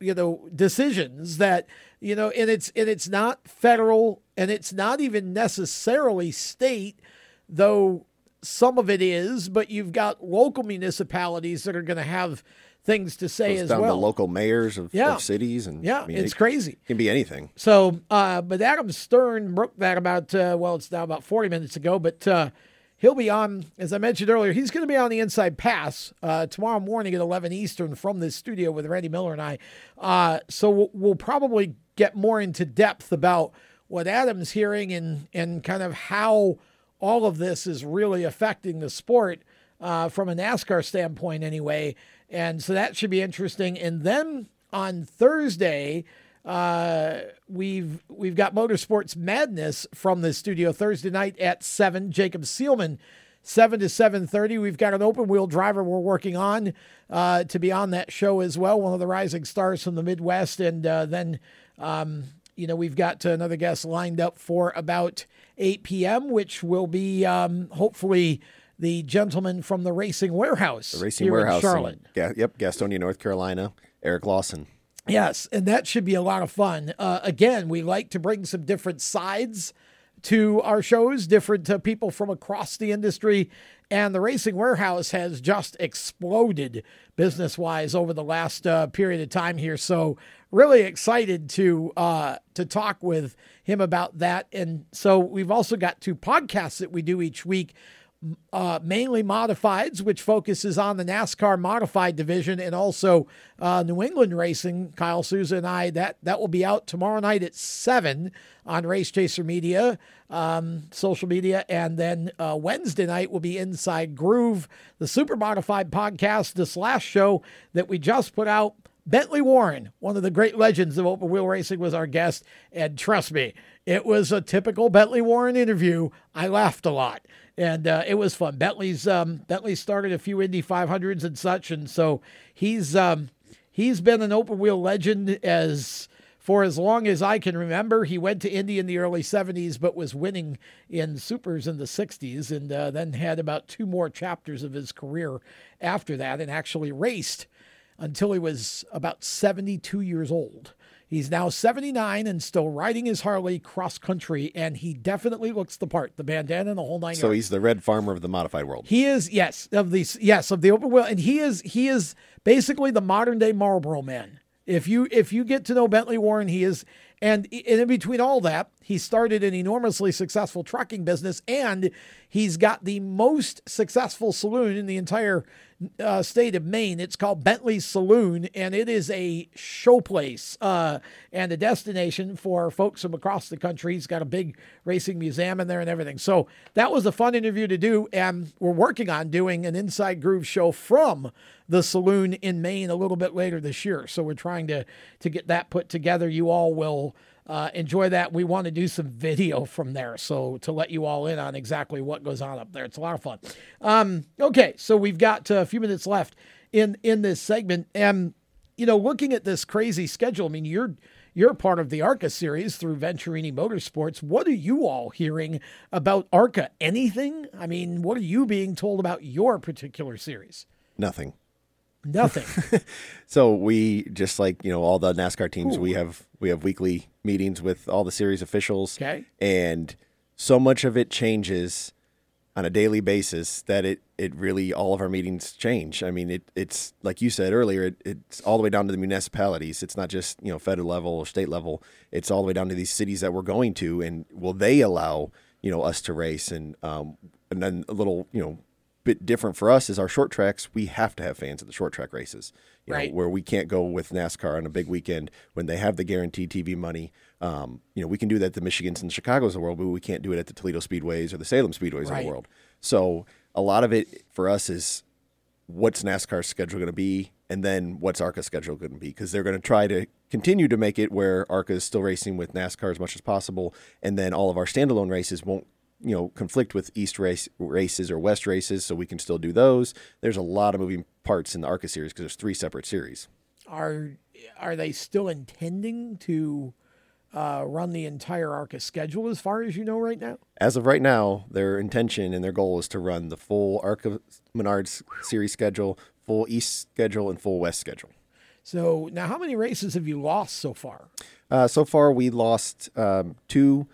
you know decisions that you know and it's and it's not federal and it's not even necessarily state though some of it is but you've got local municipalities that are going to have things to say as down well. to local mayors of, Yeah. of cities, and Yeah, I mean, it's it crazy. Can be anything. So, uh, but Adam Stern broke that about, uh, well, it's now about 40 minutes ago, but uh, he'll be on, as I mentioned earlier, he's going to be on the Inside Pass uh, tomorrow morning at 11 Eastern from this studio with Randy Miller and I. Uh, so we'll, we'll probably get more into depth about what Adam's hearing and, and kind of how all of this is really affecting the sport uh, from a NASCAR standpoint, anyway. And so that should be interesting. And then on Thursday, uh, we've we've got Motorsports Madness from the studio Thursday night at seven. Jacob Seelman, seven to seven thirty. We've got an open wheel driver we're working on uh, to be on that show as well. One of the rising stars from the Midwest, and uh, then um, you know we've got another guest lined up for about eight p.m., which will be um, hopefully the gentleman from the Racing Warehouse, The Racing here Warehouse. in in Charlotte. Ga- yep, Gastonia, North Carolina. Eric Lawson. Yes, and that should be a lot of fun. Uh, again, we like to bring some different sides to our shows, different uh, people from across the industry. And the Racing Warehouse has just exploded business wise over the last uh, period of time here. So, really excited to uh, to talk with him about that. And so, we've also got two podcasts that we do each week uh, mainly modifieds, which focuses on the NASCAR modified division, and also uh, New England racing. Kyle Souza and I that that will be out tomorrow night at seven on Race Chaser Media, um, social media, and then uh, Wednesday night will be Inside Groove, the super modified podcast. This last show that we just put out. Bentley Warren, one of the great legends of open wheel racing, was our guest. And trust me, it was a typical Bentley Warren interview. I laughed a lot and uh, it was fun. Bentley's um, Bentley started a few Indy 500s and such, and so he's um, he's been an open wheel legend as for as long as I can remember. He went to Indy in the early 70s, but was winning in supers in the 60s, and uh, then had about two more chapters of his career after that, and actually raced until he was about 72 years old. He's now 79 and still riding his Harley cross country, and he definitely looks the part. The bandana and the whole nine So yards. he's the Red Farmer of the modified world. He is yes of the yes of the open wheel, and he is he is basically the modern day Marlboro man. If you if you get to know Bentley Warren, he is, and in between all that, he started an enormously successful trucking business, and he's got the most successful saloon in the entire uh, state of Maine. It's called Bentley Saloon, and it is a showplace uh, and a destination for folks from across the country. He's got a big racing museum in there and everything. So that was a fun interview to do, and we're working on doing an Inside Groove show from the saloon in Maine a little bit later this year. So we're trying to to get that put together. You all will uh, enjoy that. We want to do some video from there, so to let you all in on exactly what goes on up there. It's a lot of fun. Um, okay, so we've got uh, a few minutes left in in this segment, and you know, looking at this crazy schedule. I mean, you're you're part of the ARCA series through Venturini Motorsports. What are you all hearing about ARCA? Anything? I mean, what are you being told about your particular series? Nothing. Nothing. So we just like you know all the NASCAR teams. We have we have weekly meetings with all the series officials. Okay. And so much of it changes on a daily basis that it it really all of our meetings change. I mean it it's like you said earlier. It, it's all the way down to the municipalities. It's not just you know federal level or state level. It's all the way down to these cities that we're going to, and will they allow you know us to race and um and then a little you know bit different for us is our short tracks. We have to have fans at the short track races, you Right. know, where we can't go with NASCAR on a big weekend when they have the guaranteed TV money. Um, you know, we can do that at the Michigans and Chicago's of the world, but we can't do it at the Toledo Speedways or the Salem Speedways of the world. So a lot of it for us is what's NASCAR's schedule going to be, and then what's ARCA's schedule going to be, because they're going to try to continue to make it where ARCA is still racing with NASCAR as much as possible, and then all of our standalone races won't you know conflict with east race races or west races so we can still do those there's a lot of moving parts in the arca series because there's three separate series are are they still intending to uh, run the entire ARCA schedule as far as you know right now? as of right now their intention and their goal is to run the full arca menards series schedule full east schedule and full west schedule So now, how many races have you lost so far? uh, so far we lost um, two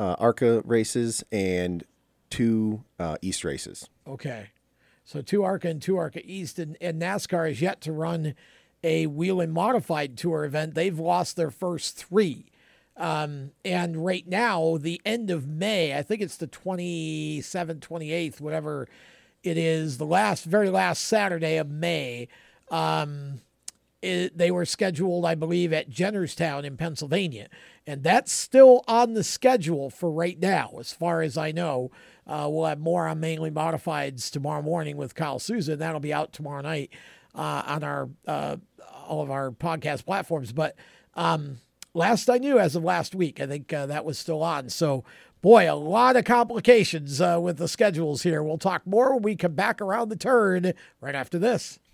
uh, arca races and two uh, east races Okay, So two ARCA and two ARCA East, and, and NASCAR is yet to run a wheel and Modified Tour event. They've lost their first three. Um, and right now, the end of May, I think it's the 27th, 28th, whatever it is, the last, very last Saturday of May. Um, it, they were scheduled, I believe, at Jennerstown in Pennsylvania. And that's still on the schedule for right now, as far as I know. Uh, we'll have more on mainly modifieds tomorrow morning with Kyle Souza. That'll be out tomorrow night uh, on our uh, all of our podcast platforms. But um, last I knew, as of last week, I think uh, that was still on. So, boy, a lot of complications uh, with the schedules here. We'll talk more when we come back around the turn right after this.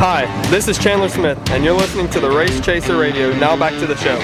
Hi, this is Chandler Smith, and you're listening to the Race Chaser Radio. Now back to the show.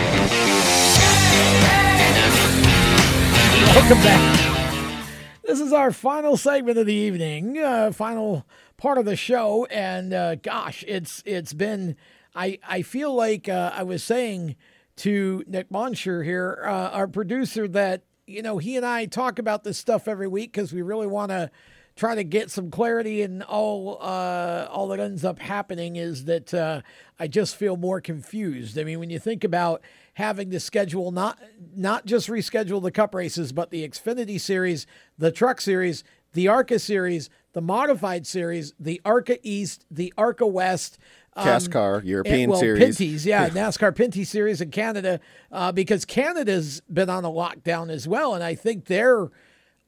Welcome back. This is our final segment of the evening, uh, final part of the show, and uh, gosh, it's it's been. I I feel like uh, I was saying to Nick Monsher here, uh, our producer, that you know he and I talk about this stuff every week because we really want to try to get some clarity and all uh, all that ends up happening is that uh, I just feel more confused. I mean, when you think about having to schedule not not just reschedule the cup races, but the Xfinity series, the Truck series, the ARCA series, the Modified series, the ARCA East, the ARCA West. um, NASCAR, European and, well, series. Pinty's, yeah, NASCAR Pinty series in Canada, uh, because Canada's been on a lockdown as well, and I think they're,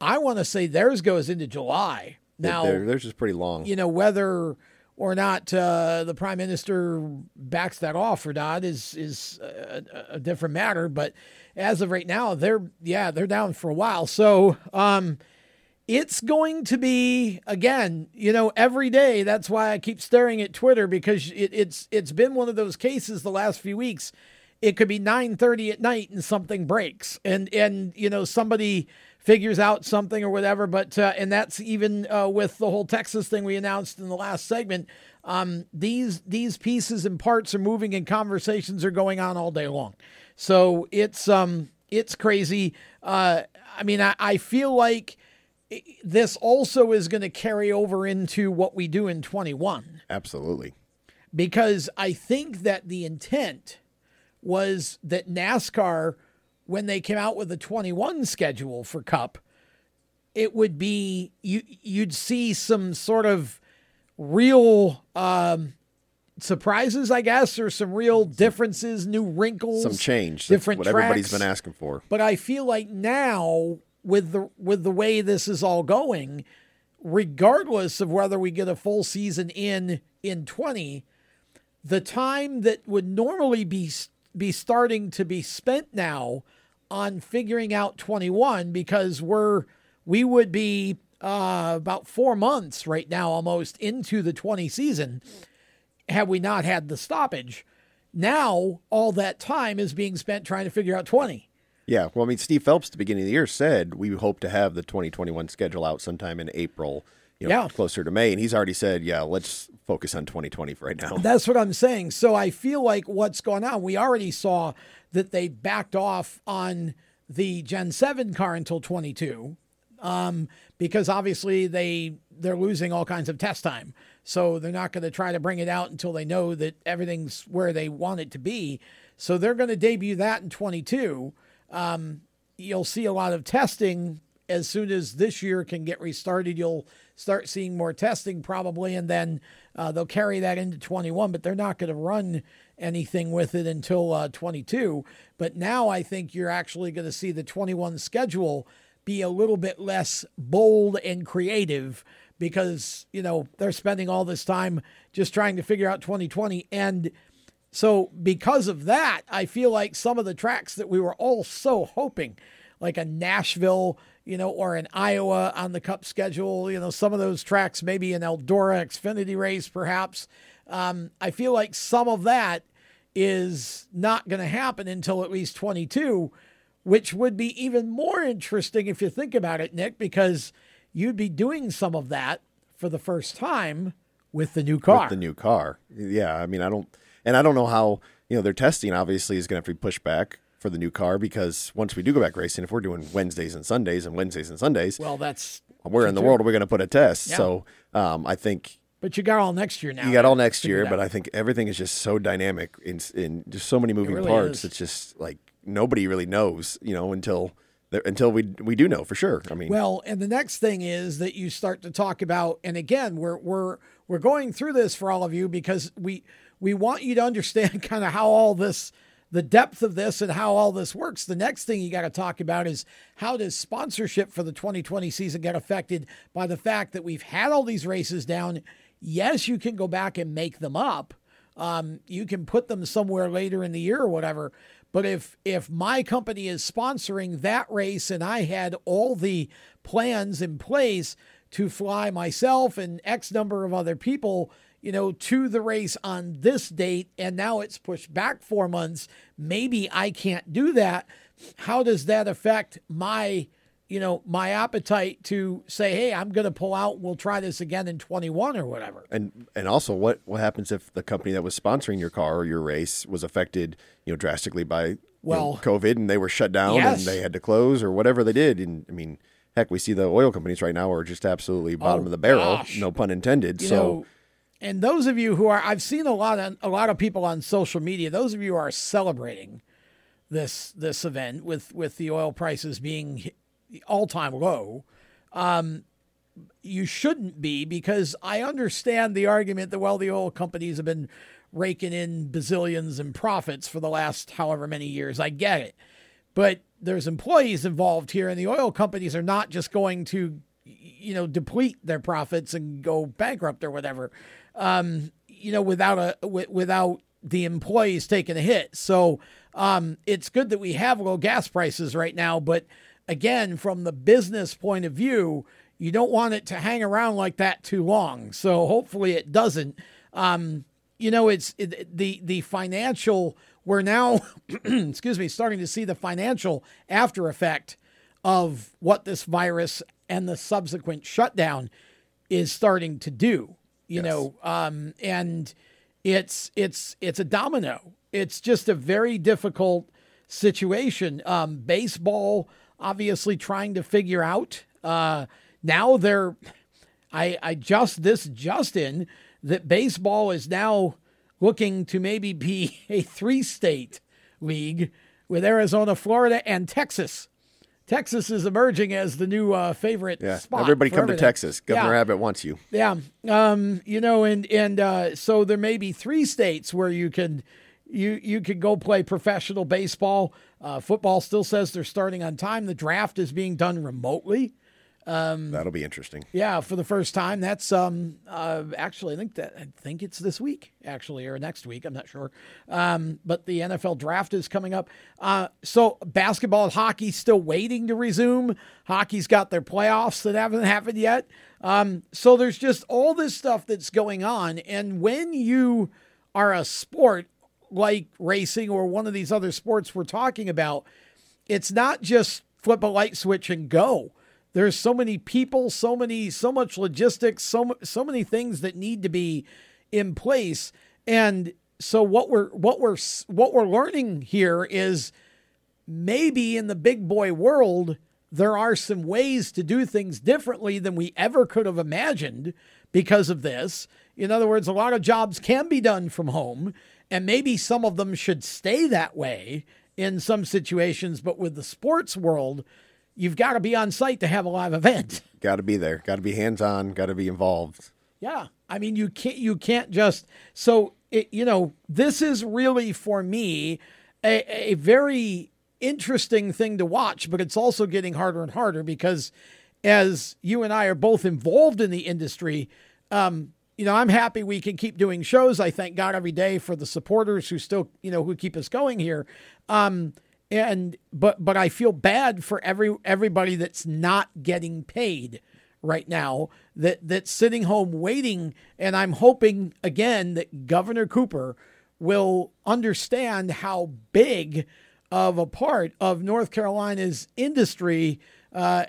I want to say theirs goes into July now. They're, they're pretty long. You know whether or not uh, the prime minister backs that off or not is is a, a, different matter. But as of right now, they're yeah they're down for a while. So um, it's going to be again, you know, every day. That's why I keep staring at Twitter because it, it's it's been one of those cases the last few weeks. It could be nine thirty at night and something breaks, and and you know somebody figures out something or whatever. But uh, and that's even uh, with the whole Texas thing we announced in the last segment. Um, these these pieces and parts are moving, and conversations are going on all day long. So it's um it's crazy. Uh, I mean, I, I feel like this also is going to carry over into what we do in 21. Absolutely. Because I think that the intent was that NASCAR when they came out with the 21 schedule for Cup, it would be you you'd see some sort of real um, surprises, I guess, or some real differences, new wrinkles, some change, different what everybody's been asking for. But I feel like now with the with the way this is all going, regardless of whether we get a full season in in 20, the time that would normally be be starting to be spent now on figuring out 21 because we're we would be uh, about four months right now almost into the 20 season had we not had the stoppage. Now all that time is being spent trying to figure out 20. Yeah, well, I mean, Steve Phelps at the beginning of the year said we hope to have the 2021 schedule out sometime in April, you know, yeah. closer to May, and he's already said, yeah, let's focus on 2020 for right now. That's what I'm saying. So I feel like what's going on. We already saw that they backed off on the Gen 7 car until 22 um, because obviously they they're losing all kinds of test time. So they're not going to try to bring it out until they know that everything's where they want it to be. So they're going to debut that in 22. Um, you'll see a lot of testing as soon as this year can get restarted. You'll start seeing more testing probably, and then uh, they'll carry that into 21. But they're not going to run anything with it until uh, 22. But now I think you're actually going to see the 21 schedule be a little bit less bold and creative because, you know, they're spending all this time just trying to figure out 2020. And so, because of that, I feel like some of the tracks that we were all so hoping, like a Nashville, you know, or in Iowa on the Cup schedule, you know, some of those tracks, maybe an Eldora Xfinity race, perhaps, um, I feel like some of that is not going to happen until at least 22, which would be even more interesting if you think about it, Nick, because you'd be doing some of that for the first time with the new car. With the new car. Yeah. I mean, I don't, and I don't know how, you know, their testing obviously is going to have to be pushed back for the new car because once we do go back racing, if we're doing Wednesdays and Sundays and Wednesdays and Sundays, well, that's where in the world are we going to put a test? Yeah. So um, I think but you got all next year now. You got all next year, but I think everything is just so dynamic in, in just so many moving really parts. Is. It's just like nobody really knows, you know, until until we we do know for sure. I mean, well, and the next thing is that you start to talk about, and again, we're we're we're going through this for all of you because we we want you to understand kind of how all this the depth of this and how all this works. The next thing you got to talk about is how does sponsorship for the 2020 season get affected by the fact that we've had all these races down Yes, you can go back and make them up. Um, you can put them somewhere later in the year or whatever. But if if my company is sponsoring that race and I had all the plans in place to fly myself and X number of other people, you know, to the race on this date, and now it's pushed back four months, maybe I can't do that. How does that affect my you know, my appetite to say, "Hey, I'm going to pull out. We'll try this again in 21 or whatever." And and also, what what happens if the company that was sponsoring your car or your race was affected, you know, drastically by well know, COVID and they were shut down yes. and they had to close or whatever they did? And I mean, heck, we see the oil companies right now are just absolutely bottom oh, of the barrel, gosh. no pun intended. You so. know, and those of you who are, I've seen a lot of a lot of people on social media. Those of you who are celebrating this this event with with the oil prices being all time low. Um, you shouldn't be because I understand the argument that, well, the oil companies have been raking in bazillions in profits for the last however many years. I get it. But there's employees involved here, and the oil companies are not just going to you know, deplete their profits and go bankrupt or whatever. Um, you know, without a w- without the employees taking a hit. So um, it's good that we have low gas prices right now, but again, from the business point of view, you don't want it to hang around like that too long. So hopefully it doesn't. Um, you know, it's it, the the financial. We're now, excuse me, starting to see the financial after effect of what this virus and the subsequent shutdown is starting to do. You yes. know, um, and it's it's it's a domino. It's just a very difficult situation. Um, baseball, obviously, trying to figure out. Uh, now they're, I I just this Justin that baseball is now looking to maybe be a three state league with Arizona, Florida, and Texas. Texas is emerging as the new uh, favorite yeah. spot. Everybody come everything. to Texas. Governor yeah. Abbott wants you. Yeah. Um, you know, and and uh, so there may be three states where you can you you could go play professional baseball. Uh, football still says they're starting on time. The draft is being done remotely. Um, That'll be interesting. Yeah, for the first time. That's um uh, actually I think that I think it's this week actually or next week. I'm not sure. Um, but the NFL draft is coming up. Uh, so basketball and hockey still waiting to resume. Hockey's got their playoffs that haven't happened yet. Um, so there's just all this stuff that's going on, and when you are a sport like racing or one of these other sports we're talking about, it's not just flip a light switch and go there's so many people, so many, so much logistics, so so many things that need to be in place. And so what we're what we're what we're learning here is maybe in the big boy world there are some ways to do things differently than we ever could have imagined because of this. In other words, a lot of jobs can be done from home, and maybe some of them should stay that way in some situations. But with the sports world, you've got to be on site to have a live event. Got to be there. Got to be hands on. Got to be involved. Yeah, I mean you can't you can't just so it, you know this is really for me a, a very interesting thing to watch, but it's also getting harder and harder because as you and I are both involved in the industry, um, you know, I'm happy we can keep doing shows. I thank God every day for the supporters who still, you know, who keep us going here. Um, and but but I feel bad for every everybody that's not getting paid right now that that's sitting home waiting. And I'm hoping again that Governor Cooper will understand how big of a part of North Carolina's industry uh,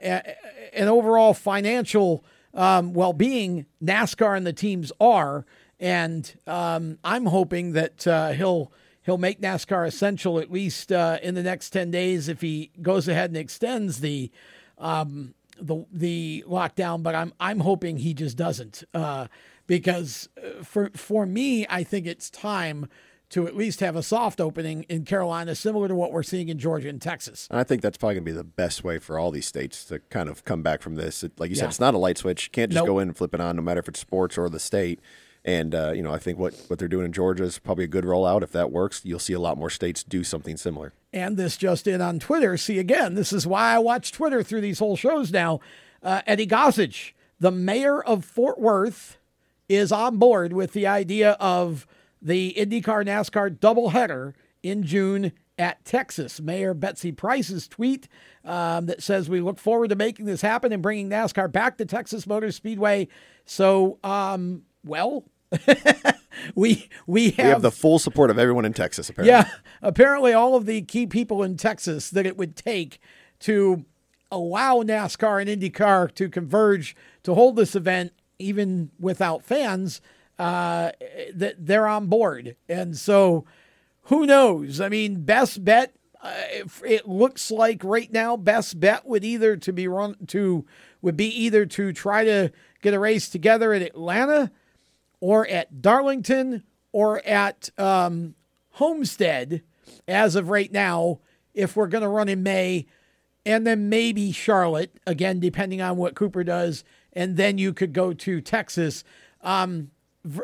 and overall financial um, well-being NASCAR and the teams are. And um, I'm hoping that uh, he'll he'll make NASCAR essential at least uh, in the next 10 days if he goes ahead and extends the um, the the lockdown. But I'm I'm hoping he just doesn't uh, because uh, for for me I think it's time to at least have a soft opening in Carolina, similar to what we're seeing in Georgia and Texas. I think that's probably going to be the best way for all these states to kind of come back from this. It, like you yeah. said, it's not a light switch. You can't just nope. go in and flip it on, no matter if it's sports or the state. And uh, you know, I think what what they're doing in Georgia is probably a good rollout. If that works, you'll see a lot more states do something similar. And this just in on Twitter. See again, this is why I watch Twitter through these whole shows now. Uh, Eddie Gossage, the mayor of Fort Worth, is on board with the idea of the IndyCar NASCAR doubleheader in June at Texas. Mayor Betsy Price's tweet um, that says, We look forward to making this happen and bringing NASCAR back to Texas Motor Speedway. So, um, well, we we have, we have the full support of everyone in Texas. Apparently, yeah. Apparently, all of the key people in Texas that it would take to allow NASCAR and IndyCar to converge to hold this event, even without fans, uh, that they're on board. And so, who knows? I mean, best bet. Uh, it looks like right now, best bet would either to be run to would be either to try to get a race together in Atlanta or at Darlington or at um, Homestead as of right now, if we're going to run in May, and then maybe Charlotte, again, depending on what Cooper does, and then you could go to Texas. Um,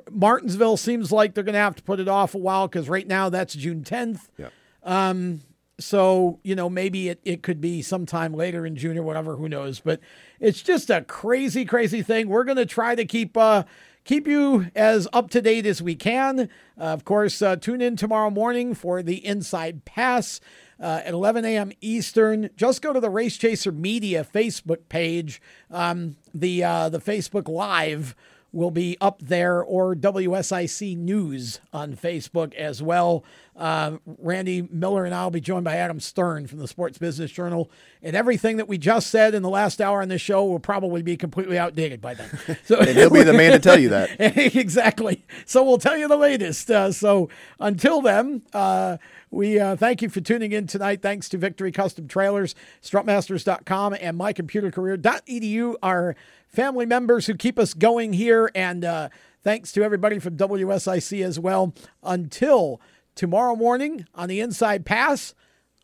Martinsville seems like they're going to have to put it off a while because right now that's June 10th. Yeah. Um, so, you know, maybe it, it could be sometime later in June or whatever, who knows. But it's just a crazy, crazy thing. We're going to try to keep uh, keep you as up to date as we can. Uh, of course, uh, tune in tomorrow morning for the Inside Pass. Uh, at 11 a.m. Eastern. Just go to the Race Chaser Media Facebook page. Um, the uh, the Facebook Live will be up there, or WSIC News on Facebook as well. Uh, Randy Miller and I will be joined by Adam Stern from the Sports Business Journal. And everything that we just said in the last hour on this show will probably be completely outdated by then. So and he'll be the man to tell you that. exactly. So we'll tell you the latest. Uh, so until then, uh, we uh, thank you for tuning in tonight. Thanks to Victory Custom Trailers, strutmasters.com, and mycomputercareer.edu, our family members who keep us going here. And uh, thanks to everybody from WSIC as well. Until tomorrow morning on the Inside Pass,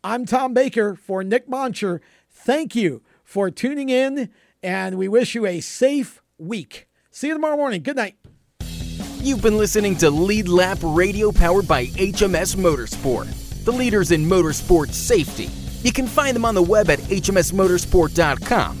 I'm Tom Baker for Nick Moncher. Thank you for tuning in, and we wish you a safe week. See you tomorrow morning. Good night. You've been listening to Lead Lap Radio powered by HMS Motorsport, the leaders in motorsport safety. You can find them on the web at hmsmotorsport.com.